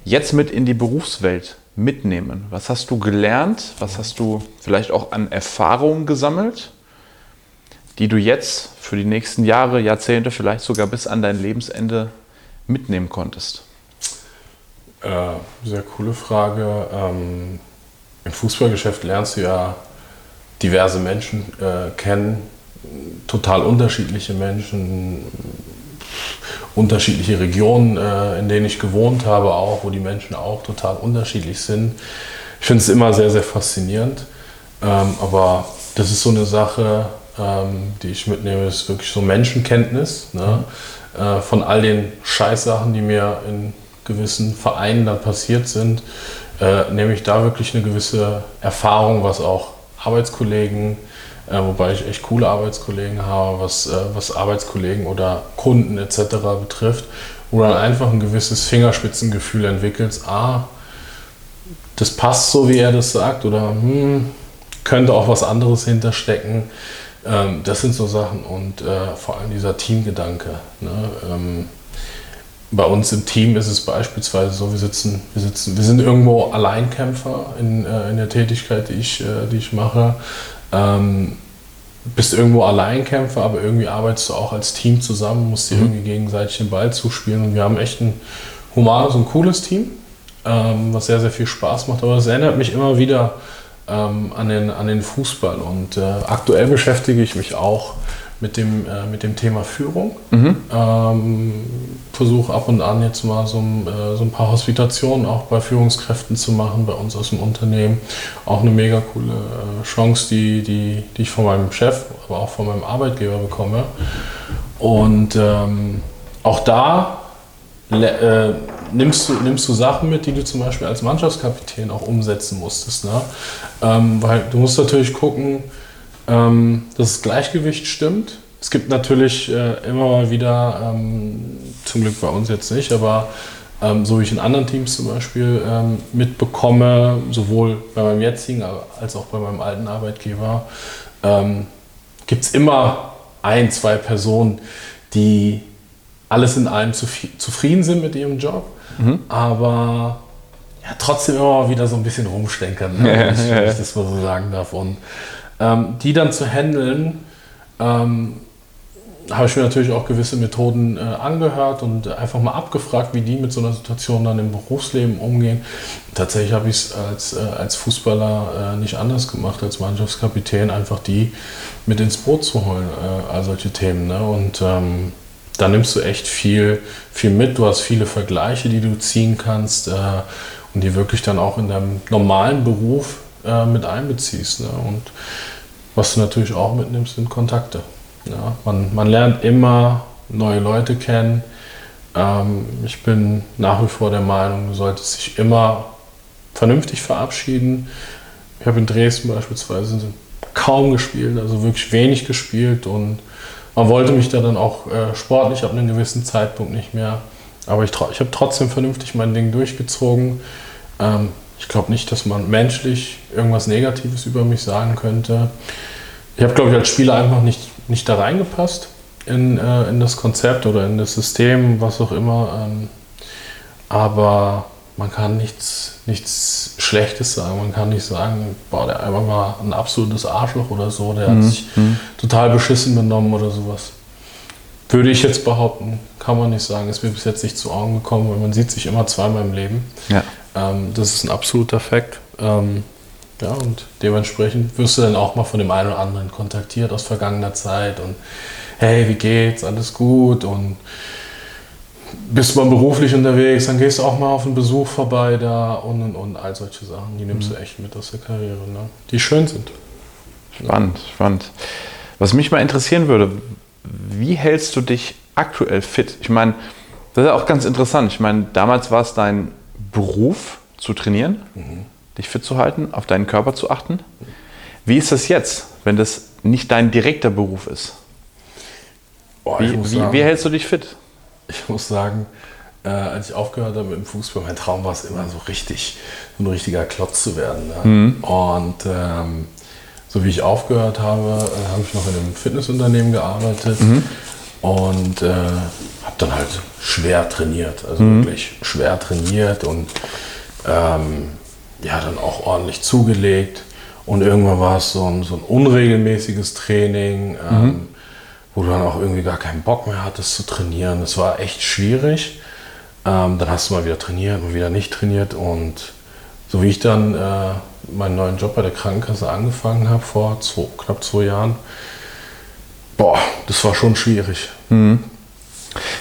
jetzt mit in die Berufswelt mitnehmen? Was hast du gelernt? Was hast du vielleicht auch an Erfahrungen gesammelt, die du jetzt für die nächsten Jahre, Jahrzehnte, vielleicht sogar bis an dein Lebensende mitnehmen konntest? Äh, sehr coole Frage. Ähm, Im Fußballgeschäft lernst du ja diverse Menschen äh, kennen, total unterschiedliche Menschen, unterschiedliche Regionen, äh, in denen ich gewohnt habe, auch, wo die Menschen auch total unterschiedlich sind. Ich finde es immer sehr, sehr faszinierend. Ähm, aber das ist so eine Sache, ähm, die ich mitnehme, ist wirklich so Menschenkenntnis ne? äh, von all den Scheißsachen, die mir in gewissen Vereinen dann passiert sind, äh, nehme ich da wirklich eine gewisse Erfahrung, was auch Arbeitskollegen, äh, wobei ich echt coole Arbeitskollegen habe, was, äh, was Arbeitskollegen oder Kunden etc. betrifft, wo dann einfach ein gewisses Fingerspitzengefühl entwickelst, ah, das passt so, wie er das sagt, oder hm, könnte auch was anderes hinterstecken. Ähm, das sind so Sachen und äh, vor allem dieser Teamgedanke. Ne? Ähm, bei uns im Team ist es beispielsweise so, wir sitzen, wir sitzen, wir sind irgendwo Alleinkämpfer in, äh, in der Tätigkeit, die ich, äh, die ich mache. Ähm, bist irgendwo Alleinkämpfer, aber irgendwie arbeitest du auch als Team zusammen, musst dir mhm. irgendwie gegenseitig den Ball zuspielen. Und wir haben echt ein humanes und cooles Team, ähm, was sehr, sehr viel Spaß macht. Aber es erinnert mich immer wieder ähm, an, den, an den Fußball. Und äh, aktuell beschäftige ich mich auch mit dem, äh, mit dem Thema Führung. Mhm. Ähm, Versuche ab und an jetzt mal so, äh, so, ein paar Hospitationen auch bei Führungskräften zu machen, bei uns aus dem Unternehmen. Auch eine mega coole äh, Chance, die, die, die ich von meinem Chef, aber auch von meinem Arbeitgeber bekomme. Und ähm, auch da äh, nimmst, du, nimmst du Sachen mit, die du zum Beispiel als Mannschaftskapitän auch umsetzen musstest. Ne? Ähm, weil du musst natürlich gucken, ähm, dass das Gleichgewicht stimmt. Es gibt natürlich äh, immer mal wieder, ähm, zum Glück bei uns jetzt nicht, aber ähm, so wie ich in anderen Teams zum Beispiel ähm, mitbekomme, sowohl bei meinem jetzigen als auch bei meinem alten Arbeitgeber, ähm, gibt es immer ein, zwei Personen, die alles in allem zufrieden sind mit ihrem Job, mhm. aber ja, trotzdem immer mal wieder so ein bisschen rumstenkern, ne? wenn, ich, wenn ich das mal so sagen darf. Und ähm, die dann zu handeln, ähm, habe ich mir natürlich auch gewisse Methoden äh, angehört und einfach mal abgefragt, wie die mit so einer Situation dann im Berufsleben umgehen. Tatsächlich habe ich es als, äh, als Fußballer äh, nicht anders gemacht, als Mannschaftskapitän, einfach die mit ins Boot zu holen, äh, all solche Themen. Ne? Und ähm, da nimmst du echt viel, viel mit. Du hast viele Vergleiche, die du ziehen kannst äh, und die wirklich dann auch in deinem normalen Beruf äh, mit einbeziehst. Ne? Und was du natürlich auch mitnimmst, sind Kontakte. Ja? Man, man lernt immer neue Leute kennen. Ähm, ich bin nach wie vor der Meinung, du solltest dich immer vernünftig verabschieden. Ich habe in Dresden beispielsweise kaum gespielt, also wirklich wenig gespielt und man wollte mich da dann auch äh, sportlich ab einem gewissen Zeitpunkt nicht mehr. Aber ich, ich habe trotzdem vernünftig mein Ding durchgezogen. Ähm, ich glaube nicht, dass man menschlich irgendwas Negatives über mich sagen könnte. Ich habe, glaube ich, als Spieler einfach nicht, nicht da reingepasst in, äh, in das Konzept oder in das System, was auch immer. Ähm, aber man kann nichts, nichts Schlechtes sagen. Man kann nicht sagen, boah, der einmal war ein absolutes Arschloch oder so, der mhm. hat sich mhm. total beschissen benommen oder sowas. Würde ich jetzt behaupten, kann man nicht sagen. Ist mir bis jetzt nicht zu Augen gekommen, weil man sieht sich immer zweimal im Leben. Ja. Ähm, das ist ein absoluter Fakt. Ähm, ja, und dementsprechend wirst du dann auch mal von dem einen oder anderen kontaktiert aus vergangener Zeit und hey, wie geht's? Alles gut? Und bist mal beruflich unterwegs, dann gehst du auch mal auf einen Besuch vorbei da und und und all solche Sachen. Die nimmst mhm. du echt mit aus der Karriere, ne? die schön sind. Spannend, spannend. Was mich mal interessieren würde, wie hältst du dich aktuell fit? Ich meine, das ist auch ganz interessant. Ich meine, damals war es dein Beruf zu trainieren, mhm. dich fit zu halten, auf deinen Körper zu achten. Wie ist das jetzt, wenn das nicht dein direkter Beruf ist? Boah, wie, wie, sagen, wie, hältst du dich fit? Ich muss sagen, äh, als ich aufgehört habe mit dem Fußball, mein Traum war es immer so richtig, so ein richtiger Klotz zu werden. Ne? Mhm. Und ähm, so wie ich aufgehört habe, äh, habe ich noch in einem Fitnessunternehmen gearbeitet mhm. Und äh, habe dann halt schwer trainiert, also mhm. wirklich schwer trainiert und ähm, ja, dann auch ordentlich zugelegt. Und irgendwann war es so ein, so ein unregelmäßiges Training, ähm, mhm. wo du dann auch irgendwie gar keinen Bock mehr hattest zu trainieren. Das war echt schwierig. Ähm, dann hast du mal wieder trainiert und wieder nicht trainiert. Und so wie ich dann äh, meinen neuen Job bei der Krankenkasse angefangen habe, vor zwei, knapp zwei Jahren, boah, das war schon schwierig. Mhm.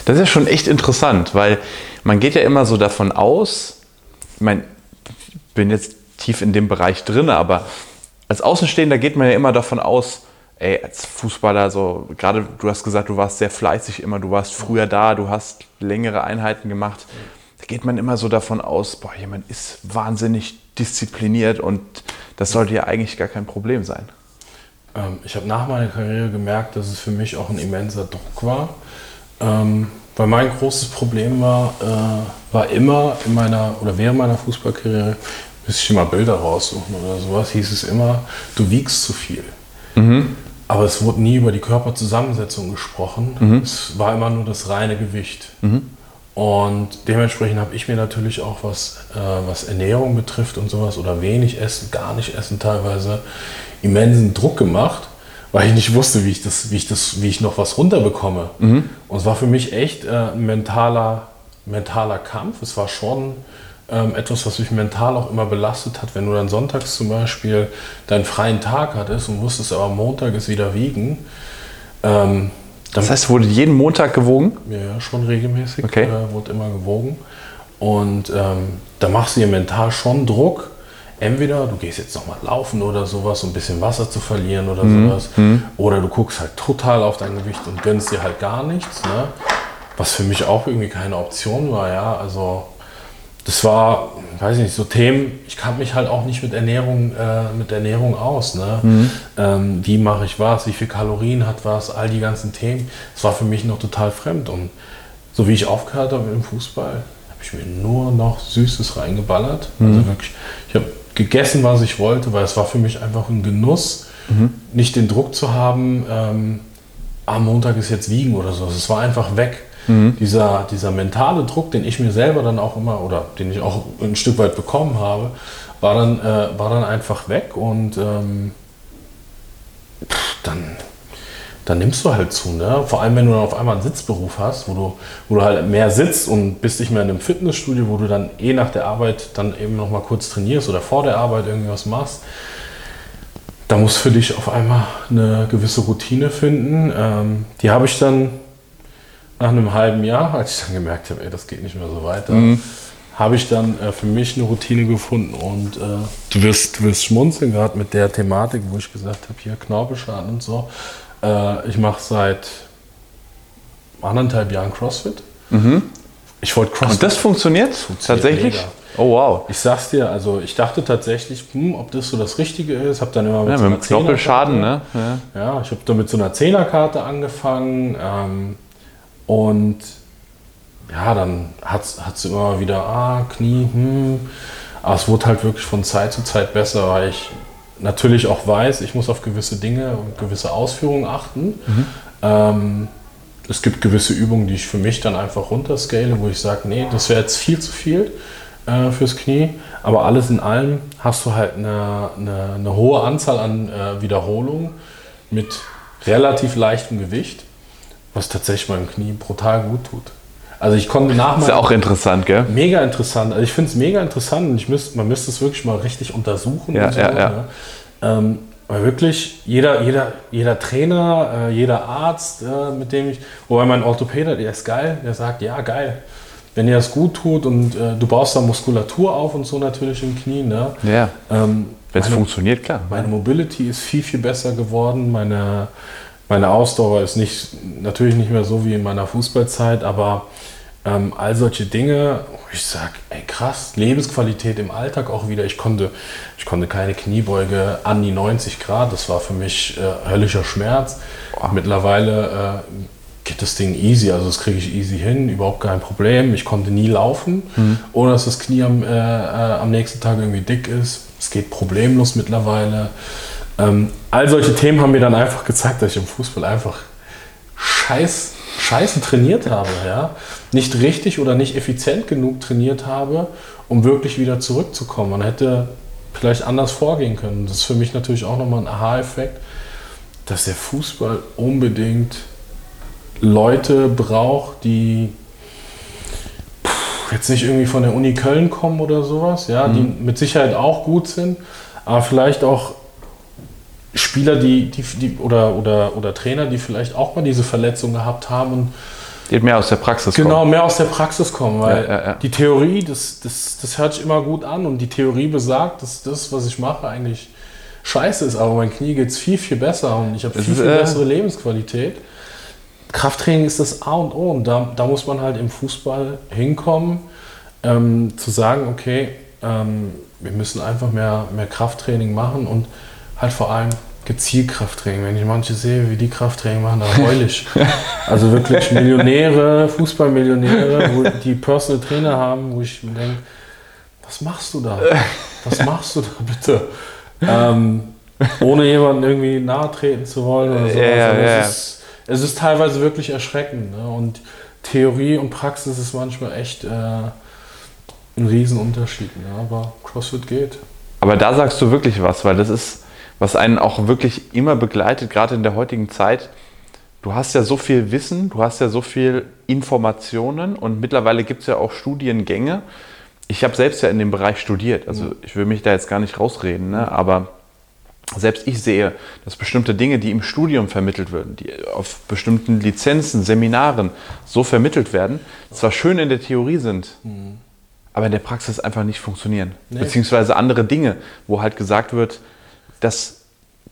Das ist ja schon echt interessant, weil man geht ja immer so davon aus, ich meine, bin jetzt tief in dem Bereich drin, aber als Außenstehender geht man ja immer davon aus, ey, als Fußballer, so gerade du hast gesagt, du warst sehr fleißig immer, du warst früher da, du hast längere Einheiten gemacht. Da geht man immer so davon aus, boah, jemand ist wahnsinnig diszipliniert und das sollte ja eigentlich gar kein Problem sein. Ähm, ich habe nach meiner Karriere gemerkt, dass es für mich auch ein immenser Druck war. Ähm, weil mein großes Problem war, äh, war immer in meiner oder während meiner Fußballkarriere, müsste ich immer Bilder raussuchen oder sowas, hieß es immer, du wiegst zu viel. Mhm. Aber es wurde nie über die Körperzusammensetzung gesprochen. Mhm. Es war immer nur das reine Gewicht. Mhm. Und dementsprechend habe ich mir natürlich auch, was, äh, was Ernährung betrifft und sowas, oder wenig essen, gar nicht essen teilweise, immensen Druck gemacht weil ich nicht wusste, wie ich, das, wie ich, das, wie ich noch was runterbekomme. Mhm. Und es war für mich echt äh, ein mentaler, mentaler Kampf. Es war schon ähm, etwas, was mich mental auch immer belastet hat, wenn du dann sonntags zum Beispiel deinen freien Tag hattest und musstest aber Montag es wieder wiegen. Ähm, das heißt, wurde jeden Montag gewogen? Ja, schon regelmäßig. Okay. Äh, wurde immer gewogen. Und ähm, da machst du dir mental schon Druck entweder du gehst jetzt nochmal laufen oder sowas, um ein bisschen Wasser zu verlieren oder mhm. sowas, mhm. oder du guckst halt total auf dein Gewicht und gönnst dir halt gar nichts, ne? was für mich auch irgendwie keine Option war, ja, also das war, weiß ich nicht, so Themen, ich kannte mich halt auch nicht mit Ernährung, äh, mit Ernährung aus, ne? Mhm. Ähm, wie mache ich was, wie viel Kalorien hat was, all die ganzen Themen, das war für mich noch total fremd und so wie ich aufgehört habe mit dem Fußball, habe ich mir nur noch Süßes reingeballert, also mhm. wirklich, ich habe gegessen, was ich wollte, weil es war für mich einfach ein Genuss, mhm. nicht den Druck zu haben, ähm, am Montag ist jetzt Wiegen oder so. Es war einfach weg. Mhm. Dieser, dieser mentale Druck, den ich mir selber dann auch immer oder den ich auch ein Stück weit bekommen habe, war dann, äh, war dann einfach weg und ähm, dann dann nimmst du halt zu. Ne? Vor allem, wenn du dann auf einmal einen Sitzberuf hast, wo du, wo du halt mehr sitzt und bist nicht mehr in einem Fitnessstudio, wo du dann eh nach der Arbeit dann eben noch mal kurz trainierst oder vor der Arbeit irgendwas machst. Da muss für dich auf einmal eine gewisse Routine finden. Ähm, die habe ich dann nach einem halben Jahr, als ich dann gemerkt habe, ey, das geht nicht mehr so weiter, mhm. habe ich dann äh, für mich eine Routine gefunden und äh, du, wirst, du wirst schmunzeln, gerade mit der Thematik, wo ich gesagt habe, hier Knorpelschaden und so äh, ich mache seit anderthalb Jahren CrossFit. Mhm. Ich wollte CrossFit. Und das funktioniert? funktioniert Tatsächlich? Mega. Oh wow. Ich sag's dir, also ich dachte tatsächlich, hm, ob das so das Richtige ist. Habe dann immer mit ja, so einer mit Doppelschaden, ne? Ja, ja ich habe dann mit so einer Zehnerkarte angefangen ähm, und ja, dann hat es immer wieder, ah, Knie, hm. Aber es wurde halt wirklich von Zeit zu Zeit besser, weil ich natürlich auch weiß, ich muss auf gewisse Dinge und gewisse Ausführungen achten. Mhm. Ähm, es gibt gewisse Übungen, die ich für mich dann einfach runterscale, wo ich sage, nee, das wäre jetzt viel zu viel äh, fürs Knie. Aber alles in allem hast du halt eine, eine, eine hohe Anzahl an äh, Wiederholungen mit relativ leichtem Gewicht, was tatsächlich meinem Knie brutal gut tut. Also ich konnte nach Ist ja auch interessant, gell? Mega interessant. Also ich finde es mega interessant und ich müsst, man müsste es wirklich mal richtig untersuchen. Ja, so, ja, ja. Ne? Ähm, Weil wirklich jeder, jeder, jeder Trainer, äh, jeder Arzt, äh, mit dem ich, wobei mein Orthopäder, der ist geil, der sagt, ja, geil. Wenn dir das gut tut und äh, du baust da Muskulatur auf und so natürlich im Knie, ne? Ja. Ähm, Wenn es funktioniert, klar. meine Mobility ist viel, viel besser geworden. Meine, meine Ausdauer ist nicht, natürlich nicht mehr so wie in meiner Fußballzeit, aber ähm, all solche Dinge, ich sage, ey krass, Lebensqualität im Alltag auch wieder. Ich konnte, ich konnte keine Kniebeuge an die 90 Grad, das war für mich äh, höllischer Schmerz. Mittlerweile äh, geht das Ding easy, also das kriege ich easy hin, überhaupt kein Problem. Ich konnte nie laufen, ohne dass das Knie am, äh, äh, am nächsten Tag irgendwie dick ist. Es geht problemlos mittlerweile. Ähm, all solche Themen haben mir dann einfach gezeigt, dass ich im Fußball einfach scheiß, scheiße trainiert habe. Ja? Nicht richtig oder nicht effizient genug trainiert habe, um wirklich wieder zurückzukommen. Man hätte vielleicht anders vorgehen können. Das ist für mich natürlich auch nochmal ein Aha-Effekt, dass der Fußball unbedingt Leute braucht, die jetzt nicht irgendwie von der Uni Köln kommen oder sowas, ja, die mit Sicherheit auch gut sind, aber vielleicht auch Spieler, die, die, die oder, oder, oder Trainer, die vielleicht auch mal diese Verletzung gehabt haben und Die mehr aus der Praxis genau kommen. mehr aus der Praxis kommen, weil Ja, ja, ja. die Theorie, das, das, das hört sich immer gut an und die Theorie besagt, dass das, was ich mache, eigentlich scheiße ist, aber mein Knie geht es viel, viel besser und ich habe viel, viel äh, bessere Lebensqualität. Krafttraining ist das A und O und da, da muss man halt im Fußball hinkommen, ähm, zu sagen, okay, ähm, wir müssen einfach mehr, mehr Krafttraining machen und halt vor allem gezielt Krafttraining. Wenn ich manche sehe, wie die Krafttraining machen, da heul ich. Also wirklich Millionäre, Fußballmillionäre, wo die Personal Trainer haben, wo ich mir denke, was machst du da? Was machst du da bitte? Ähm, ohne jemanden irgendwie nahe treten zu wollen oder so. Ja, also ja. es, ist, es ist teilweise wirklich erschreckend. Ne? Und Theorie und Praxis ist manchmal echt äh, ein Riesenunterschied. Ne? Aber CrossFit geht. Aber da sagst du wirklich was, weil das ist, was einen auch wirklich immer begleitet, gerade in der heutigen Zeit. Du hast ja so viel Wissen, du hast ja so viel Informationen und mittlerweile gibt es ja auch Studiengänge. Ich habe selbst ja in dem Bereich studiert, also ich will mich da jetzt gar nicht rausreden, ne? aber selbst ich sehe, dass bestimmte Dinge, die im Studium vermittelt werden, die auf bestimmten Lizenzen, Seminaren so vermittelt werden, zwar schön in der Theorie sind, aber in der Praxis einfach nicht funktionieren. Nee. Beziehungsweise andere Dinge, wo halt gesagt wird, das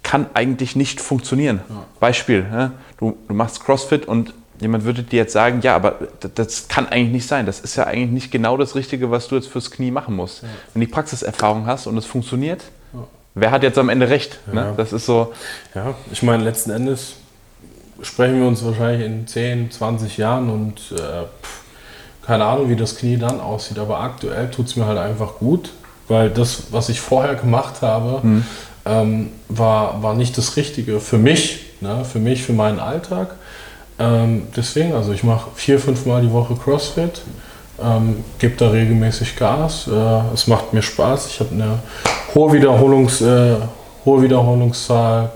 kann eigentlich nicht funktionieren. Beispiel, ne? du, du machst CrossFit und jemand würde dir jetzt sagen, ja, aber das, kann eigentlich nicht sein. Das ist ja eigentlich nicht genau das Richtige, was du jetzt fürs Knie machen musst. Wenn du die Praxiserfahrung hast und es funktioniert, wer hat jetzt am Ende recht? Ne? Ja. Das ist so, Ja, ich meine, letzten Endes sprechen wir uns wahrscheinlich in 10, 20 Jahren und äh, pff, keine Ahnung, wie das Knie dann aussieht. Aber aktuell tut es mir halt einfach gut, weil das, was ich vorher gemacht habe, ähm, war, war nicht das Richtige für mich, ne? für mich, für meinen Alltag. Ähm, deswegen, also ich mache vier, fünf Mal die Woche CrossFit, ähm, gebe da regelmäßig Gas. Äh, es macht mir Spaß. Ich habe eine hohe, Wiederholungs, äh, hohe Wiederholungszahl.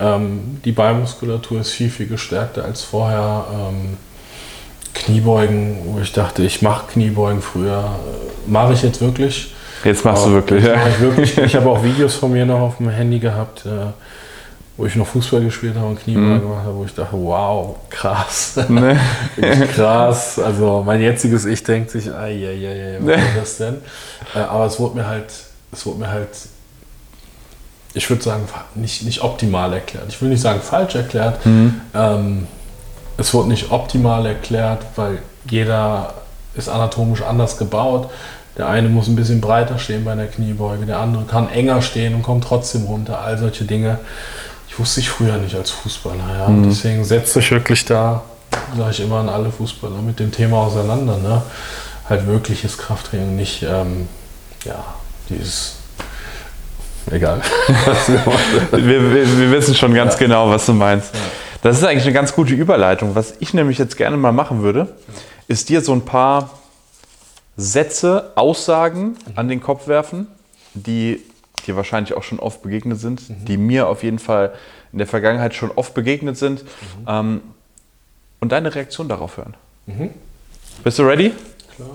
Ähm, die Beinmuskulatur ist viel, viel gestärkter als vorher. Ähm, Kniebeugen, wo ich dachte, ich mache Kniebeugen früher, äh, mache ich jetzt wirklich. Jetzt machst du Aber wirklich. Ja. Ich, wirklich. ich habe auch Videos von mir noch auf dem Handy gehabt, äh, wo ich noch Fußball gespielt habe und Kniebeugen gemacht habe, wo ich dachte, wow, krass. Ne? Wirklich krass. Also mein jetziges Ich denkt sich, ei, ei, ei, ei, was ist das denn? Äh, aber es wurde mir halt, es wurde mir halt, ich würde sagen, nicht, nicht optimal erklärt. Ich will nicht sagen falsch erklärt. Ähm, es wurde nicht optimal erklärt, weil jeder ist anatomisch anders gebaut. Der eine muss ein bisschen breiter stehen bei der Kniebeuge, der andere kann enger stehen und kommt trotzdem runter. All solche Dinge. Ich wusste ich früher nicht als Fußballer. Ja. Deswegen setzt euch wirklich da, sage ich immer an alle Fußballer, mit dem Thema auseinander. Ne? Halt wirkliches Krafttraining, nicht ähm, ja, dieses. Egal. wir, wir, wir wissen schon ganz genau, was du meinst. Das ist eigentlich eine ganz gute Überleitung. Was ich nämlich jetzt gerne mal machen würde, ist dir so ein paar Sätze, Aussagen an den Kopf werfen, die dir wahrscheinlich auch schon oft begegnet sind, die mir auf jeden Fall in der Vergangenheit schon oft begegnet sind ähm, und deine Reaktion darauf hören. Bist du ready? Klar.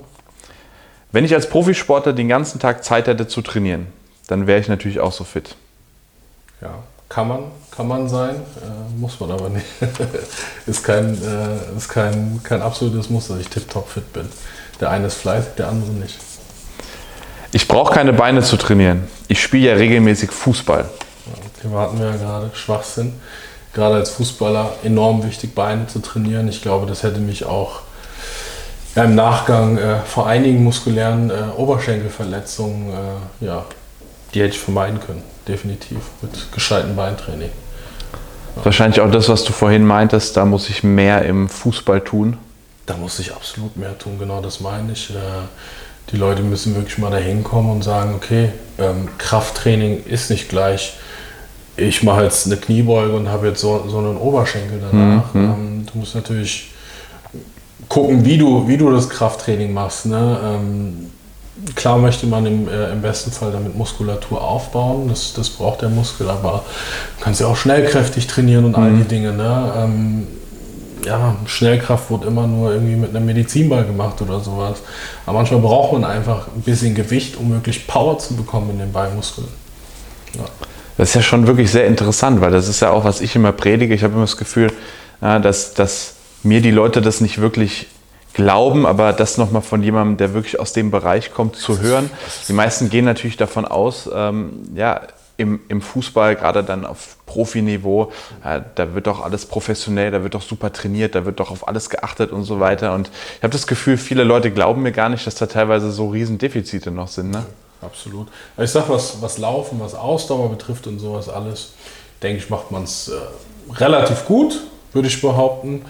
Wenn ich als Profisportler den ganzen Tag Zeit hätte zu trainieren, dann wäre ich natürlich auch so fit. Ja. kann man, kann man sein, äh, muss man aber nicht. ist kein, äh, ist kein, kein absolutes Muss, dass ich tipptopp fit bin. Der eine ist fleißig, der andere nicht. Ich brauche keine Beine zu trainieren. Ich spiele ja regelmäßig Fußball. Ja, Thema hatten wir ja gerade, Schwachsinn. Gerade als Fußballer enorm wichtig, Beine zu trainieren. Ich glaube, das hätte mich auch im Nachgang äh, vor einigen muskulären äh, Oberschenkelverletzungen, äh, ja, die hätte ich vermeiden können. Definitiv. Mit gescheitem Beintraining. Ja. Wahrscheinlich auch das, was du vorhin meintest, da muss ich mehr im Fußball tun. Da muss ich absolut mehr tun, genau das meine ich. Äh, die Leute müssen wirklich mal dahin kommen und sagen, okay, ähm, Krafttraining ist nicht gleich, ich mache jetzt eine Kniebeuge und habe jetzt so, so einen Oberschenkel danach. Mhm. Ähm, du musst natürlich gucken, wie du, wie du das Krafttraining machst. Ne? Ähm, klar möchte man im, äh, im besten Fall damit Muskulatur aufbauen, das, das braucht der Muskel, aber du kannst ja auch schnellkräftig trainieren und mhm. all die Dinge. Ne? Ähm, ja, Schnellkraft wird immer nur irgendwie mit einem Medizinball gemacht oder sowas. Aber manchmal braucht man einfach ein bisschen Gewicht, um wirklich Power zu bekommen in den Beinmuskeln. Ja. Das ist ja schon wirklich sehr interessant, weil das ist ja auch, was ich immer predige. Ich habe immer das Gefühl, dass, dass mir die Leute das nicht wirklich glauben, aber das nochmal von jemandem, der wirklich aus dem Bereich kommt, zu hören. Die meisten gehen natürlich davon aus, ähm, ja, im, im Fußball, gerade dann auf Profiniveau, äh, da wird doch alles professionell, da wird doch super trainiert, da wird doch auf alles geachtet und so weiter. Und ich habe das Gefühl, viele Leute glauben mir gar nicht, dass da teilweise so Riesendefizite noch sind. Ne? Absolut. Ich sage, was, was Laufen, was Ausdauer betrifft und sowas alles, denke ich, macht man es äh, relativ gut, würde ich behaupten.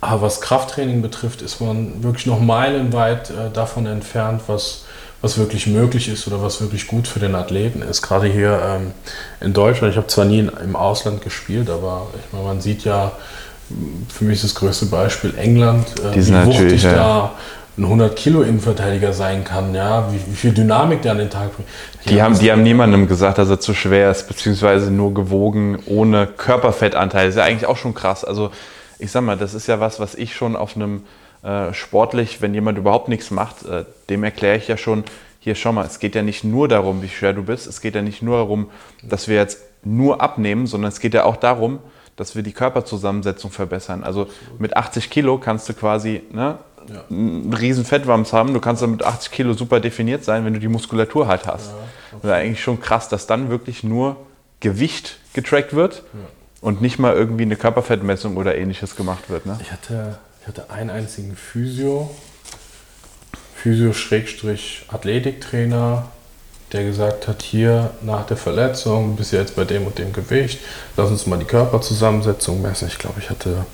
Aber was Krafttraining betrifft, ist man wirklich noch meilenweit äh, davon entfernt, was was wirklich möglich ist oder was wirklich gut für den Athleten ist. Gerade hier ähm, in Deutschland, ich habe zwar nie im Ausland gespielt, aber ich meine, man sieht ja, für mich ist das größte Beispiel England, äh, wie wuchtig ja. da ein 100 Kilo Innenverteidiger sein kann, ja, wie, wie, viel Dynamik der an den Tag bringt. Die, haben, die haben niemandem gesagt, dass er zu schwer ist, beziehungsweise nur gewogen ohne Körperfettanteil. Das ist ja eigentlich auch schon krass. Also ich sag mal, das ist ja was, was ich schon auf einem äh, sportlich, wenn jemand überhaupt nichts macht, äh, dem erkläre ich ja schon, hier schau mal, es geht ja nicht nur darum, wie schwer du bist, es geht ja nicht nur darum, dass wir jetzt nur abnehmen, sondern es geht ja auch darum, dass wir die Körperzusammensetzung verbessern. Also mit 80 Kilo kannst du quasi ne, ja. einen riesen Fettwams haben, du kannst dann mit 80 Kilo super definiert sein, wenn du die Muskulatur halt hast. Ja, okay. Das ist eigentlich schon krass, dass dann wirklich nur Gewicht getrackt wird ja. und nicht mal irgendwie eine Körperfettmessung oder ähnliches gemacht wird. Ne? Ich hatte ich hatte einen einzigen Physio, Physio-Athletiktrainer, der gesagt hat, hier nach der Verletzung, bis jetzt bei dem und dem Gewicht, lass uns mal die Körperzusammensetzung messen. Ich glaube, ich hatte,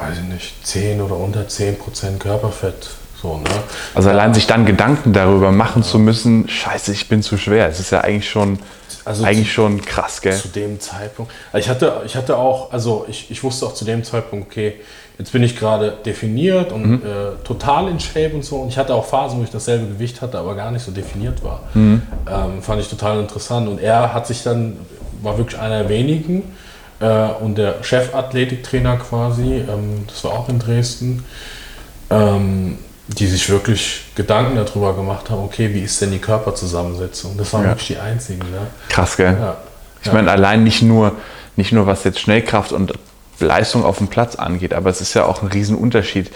weiß ich nicht, 10 oder unter 10 Prozent Körperfett. So, ne? Also allein sich dann Gedanken darüber machen zu müssen, scheiße, ich bin zu schwer. Es ist ja eigentlich schon also eigentlich zu, schon krass, gell? Zu dem Zeitpunkt. Also ich hatte, ich hatte auch, also ich, ich wusste auch zu dem Zeitpunkt, okay, jetzt bin ich gerade definiert und mhm. äh, total in Shape und so. Und ich hatte auch Phasen, wo ich dasselbe Gewicht hatte, aber gar nicht so definiert war. Mhm. Ähm, fand ich total interessant. Und er hat sich dann, war wirklich einer der wenigen äh, und der Chefathletiktrainer quasi, ähm, das war auch in Dresden. Ähm, die sich wirklich Gedanken darüber gemacht haben, okay, wie ist denn die Körperzusammensetzung? Das waren ja. wirklich die einzigen. Ne? Krass, gell? Ja. Ich ja. meine, allein nicht nur, nicht nur was jetzt Schnellkraft und Leistung auf dem Platz angeht, aber es ist ja auch ein Riesenunterschied.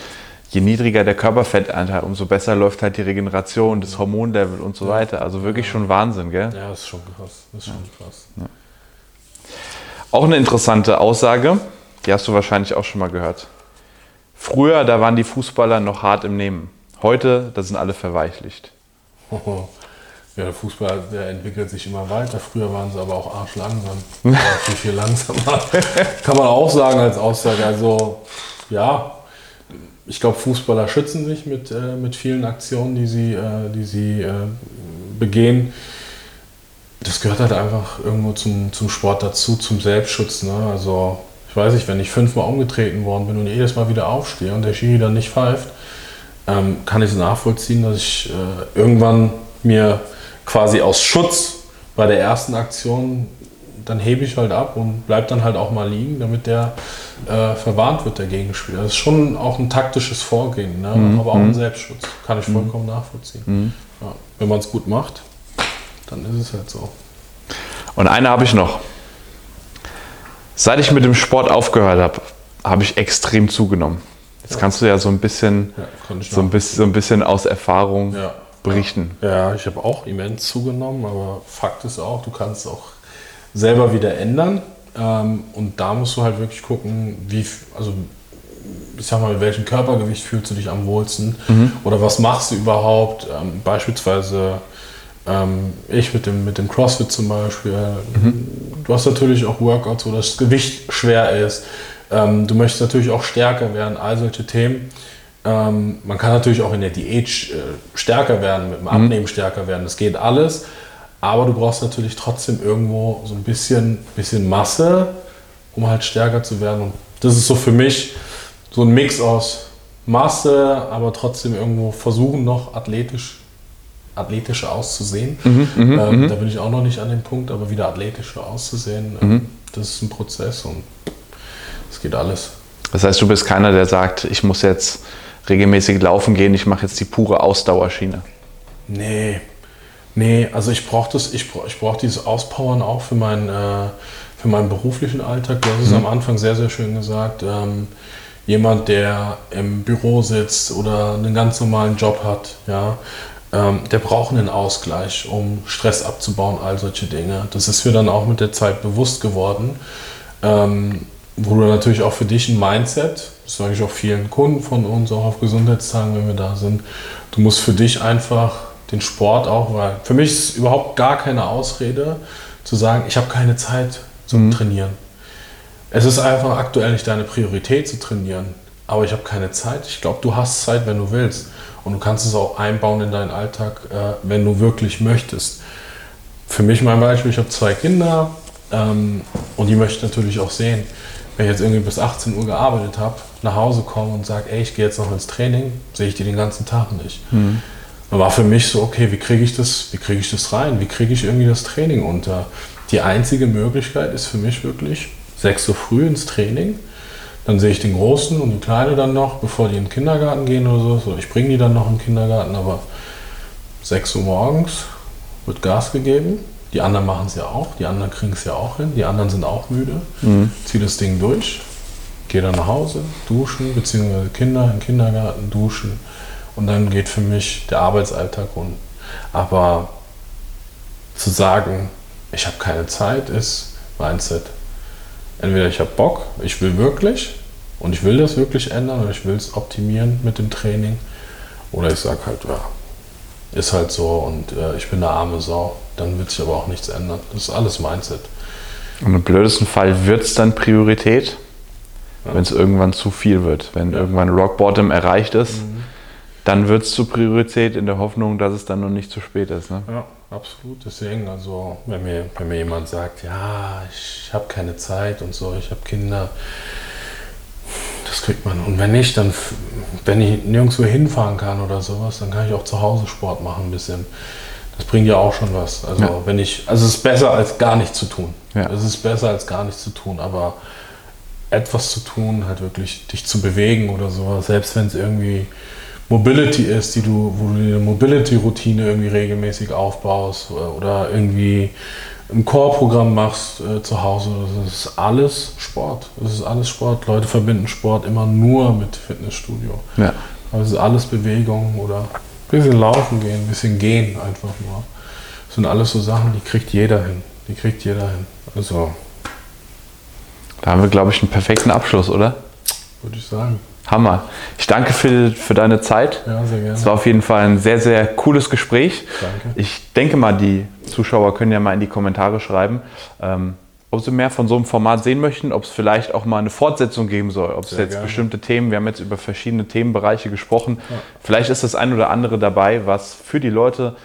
Je niedriger der Körperfettanteil, umso besser läuft halt die Regeneration, das Hormonlevel und so weiter. Also wirklich schon Wahnsinn, gell? Ja, das ist schon krass. Das ist schon krass. Auch eine interessante Aussage, die hast du wahrscheinlich auch schon mal gehört. Früher, da waren die Fußballer noch hart im Nehmen. Heute, da sind alle verweichlicht. Ja, der Fußball der entwickelt sich immer weiter. Früher waren sie aber auch arschlangsam. viel, viel langsamer. Kann man auch sagen als Aussage. Also, ja, ich glaube, Fußballer schützen sich mit, äh, mit vielen Aktionen, die sie, äh, die sie äh, begehen. Das gehört halt einfach irgendwo zum, zum Sport dazu, zum Selbstschutz. Ne? Also, weiß nicht, wenn ich fünfmal umgetreten worden bin und jedes Mal wieder aufstehe und der Schiri dann nicht pfeift, ähm, kann ich es nachvollziehen, dass ich äh, irgendwann mir quasi aus Schutz bei der ersten Aktion, dann hebe ich halt ab und bleibe dann halt auch mal liegen, damit der äh, verwarnt wird, der Gegenspieler. Das ist schon auch ein taktisches Vorgehen, ne? mhm. aber auch ein mhm. Selbstschutz. Kann ich mhm. vollkommen nachvollziehen. Mhm. Ja, wenn man es gut macht, dann ist es halt so. Und eine habe ich noch. Seit ich mit dem Sport aufgehört habe, habe ich extrem zugenommen. Jetzt kannst du ja so ein bisschen, Ja, so ein bisschen, so ein bisschen aus Erfahrung Ja. berichten. Ja, ich habe auch immens zugenommen, aber Fakt ist auch, du kannst es auch selber wieder ändern. Ähm, und da musst du halt wirklich gucken, wie, also ich sag mal, mit welchem Körpergewicht fühlst du dich am wohlsten oder was machst du überhaupt? Ähm, beispielsweise ähm, ich mit dem, mit dem CrossFit zum Beispiel. Du hast natürlich auch Workouts, wo das Gewicht schwer ist. Ähm, du möchtest natürlich auch stärker werden, all solche Themen. Ähm, man kann natürlich auch in der Diät äh, stärker werden, mit dem Abnehmen stärker werden. Das geht alles. Aber du brauchst natürlich trotzdem irgendwo so ein bisschen, bisschen Masse, um halt stärker zu werden. Und das ist so für mich so ein Mix aus Masse, aber trotzdem irgendwo versuchen noch athletisch, athletischer auszusehen. ähm, da bin ich auch noch nicht an dem Punkt, aber wieder athletischer auszusehen. Ähm, das ist ein Prozess und es geht alles. Das heißt, du bist keiner, der sagt, ich muss jetzt regelmäßig laufen gehen, ich mache jetzt die pure Ausdauerschiene. Nee, nee, also ich brauche das, ich brauche ich brauch dieses Auspowern auch für meinen, äh, für meinen beruflichen Alltag. Du hast es am Anfang sehr, sehr schön gesagt. Ähm, jemand, der im Büro sitzt oder einen ganz normalen Job hat, ja, ähm, der braucht einen Ausgleich, um Stress abzubauen, all solche Dinge. Das ist mir dann auch mit der Zeit bewusst geworden. Ähm, wo du natürlich auch für dich ein Mindset, das sage ich auch vielen Kunden von uns, auch auf Gesundheitstagen, wenn wir da sind, du musst für dich einfach den Sport auch, weil für mich ist es überhaupt gar keine Ausrede zu sagen, ich habe keine Zeit zum Trainieren. Es ist einfach aktuell nicht deine Priorität zu trainieren, aber ich habe keine Zeit. Ich glaube, du hast Zeit, wenn du willst. Und du kannst es auch einbauen in deinen Alltag, äh, wenn du wirklich möchtest. Für mich mein Beispiel, ich habe zwei Kinder ähm, und die möchte ich natürlich auch sehen. Wenn ich jetzt irgendwie bis 18 Uhr gearbeitet habe, nach Hause komme und sage, ey, ich gehe jetzt noch ins Training, sehe ich die den ganzen Tag nicht. Dann war für mich so, okay, wie kriege ich das, wie kriege ich das rein? Wie kriege ich irgendwie das Training unter? Die einzige Möglichkeit ist für mich wirklich 6 Uhr früh ins Training. Dann sehe ich den Großen und die Kleine dann noch, bevor die in den Kindergarten gehen oder so. Ich bringe die dann noch in den Kindergarten, aber 6 Uhr morgens wird Gas gegeben. Die anderen machen es ja auch, die anderen kriegen es ja auch hin, die anderen sind auch müde. Zieh das Ding durch, gehe dann nach Hause, duschen, beziehungsweise Kinder im Kindergarten duschen und dann geht für mich der Arbeitsalltag rund. Aber zu sagen, ich habe keine Zeit, ist Mindset. Entweder ich habe Bock, ich will wirklich und ich will das wirklich ändern oder ich will es optimieren mit dem Training. Oder ich sage halt, ja, ist halt so und äh, ich bin eine arme Sau. Dann wird sich aber auch nichts ändern. Das ist alles Mindset. Und im blödesten Fall wird es dann Priorität, wenn es irgendwann zu viel wird. Wenn irgendwann Rock Bottom erreicht ist, dann wird es zur Priorität in der Hoffnung, dass es dann noch nicht zu spät ist. Ne? Ja, absolut. Deswegen, also, wenn mir, wenn mir jemand sagt, ja, ich habe keine Zeit und so, ich habe Kinder, das kriegt man. Und wenn nicht, dann, wenn ich nirgendwo hinfahren kann oder sowas, dann kann ich auch zu Hause Sport machen ein bisschen. Das bringt ja auch schon was. Also, Ja. wenn ich, also es ist besser als gar nichts zu tun. Ja. Es ist besser als gar nichts zu tun, aber etwas zu tun, halt wirklich dich zu bewegen oder sowas, selbst wenn es irgendwie Mobility ist, die du, wo du dir eine Mobility-Routine irgendwie regelmäßig aufbaust oder irgendwie ein Core-Programm machst äh, zu Hause, das ist alles Sport. Das ist alles Sport. Leute verbinden Sport immer nur mit Fitnessstudio. Ja. Aber es ist alles Bewegung oder ein bisschen laufen gehen, ein bisschen gehen einfach nur. Das sind alles so Sachen, die kriegt jeder hin. Die kriegt jeder hin. Also, Da haben wir, glaube ich, einen perfekten Abschluss, oder? würde ich sagen. Hammer. Ich danke für, für deine Zeit. Ja, sehr gerne. Es war auf jeden Fall ein sehr, sehr cooles Gespräch. Danke. Ich denke mal, die Zuschauer können ja mal in die Kommentare schreiben, ähm, ob sie mehr von so einem Format sehen möchten, ob es vielleicht auch mal eine Fortsetzung geben soll, ob es jetzt gerne. bestimmte Themen, wir haben jetzt über verschiedene Themenbereiche gesprochen, vielleicht ist das ein oder andere dabei, was für die Leute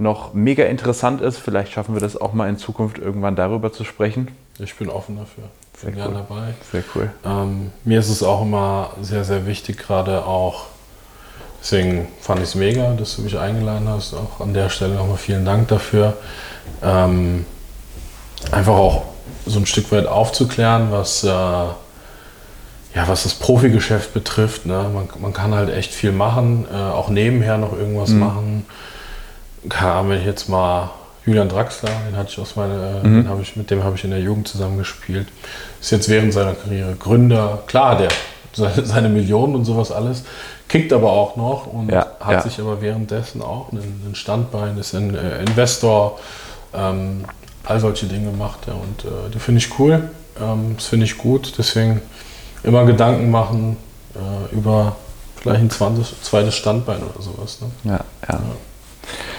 noch mega interessant ist. Vielleicht schaffen wir das auch mal in Zukunft irgendwann darüber zu sprechen. Ich bin offen dafür. Sehr gerne cool. dabei. Sehr cool. Ähm, mir ist es auch immer sehr, sehr wichtig, gerade auch, deswegen fand ich es mega, dass du mich eingeladen hast. Auch an der Stelle nochmal vielen Dank dafür. Ähm, einfach auch so ein Stück weit aufzuklären, was, äh, ja, was das Profigeschäft betrifft. Ne? Man, man kann halt echt viel machen, äh, auch nebenher noch irgendwas machen. Kann, wenn ich jetzt mal Julian Draxler, den hatte ich aus meiner, mhm. den ich, mit dem habe ich in der Jugend zusammengespielt. Ist jetzt während seiner Karriere Gründer. Klar, der seine Millionen und sowas alles, kickt aber auch noch und ja, hat ja. sich aber währenddessen auch ein, ein Standbein, ist ein äh, Investor, ähm, all solche Dinge macht er und äh, die finde ich cool, ähm, das finde ich gut, deswegen immer Gedanken machen äh, über vielleicht ein 20, zweites Standbein oder sowas. Ne? Ja, ja, ja.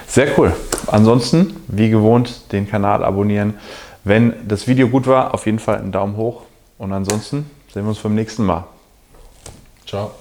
Sehr cool. Ansonsten, wie gewohnt, den Kanal abonnieren. Wenn das Video gut war, auf jeden Fall einen Daumen hoch. Und ansonsten sehen wir uns beim nächsten Mal. Ciao.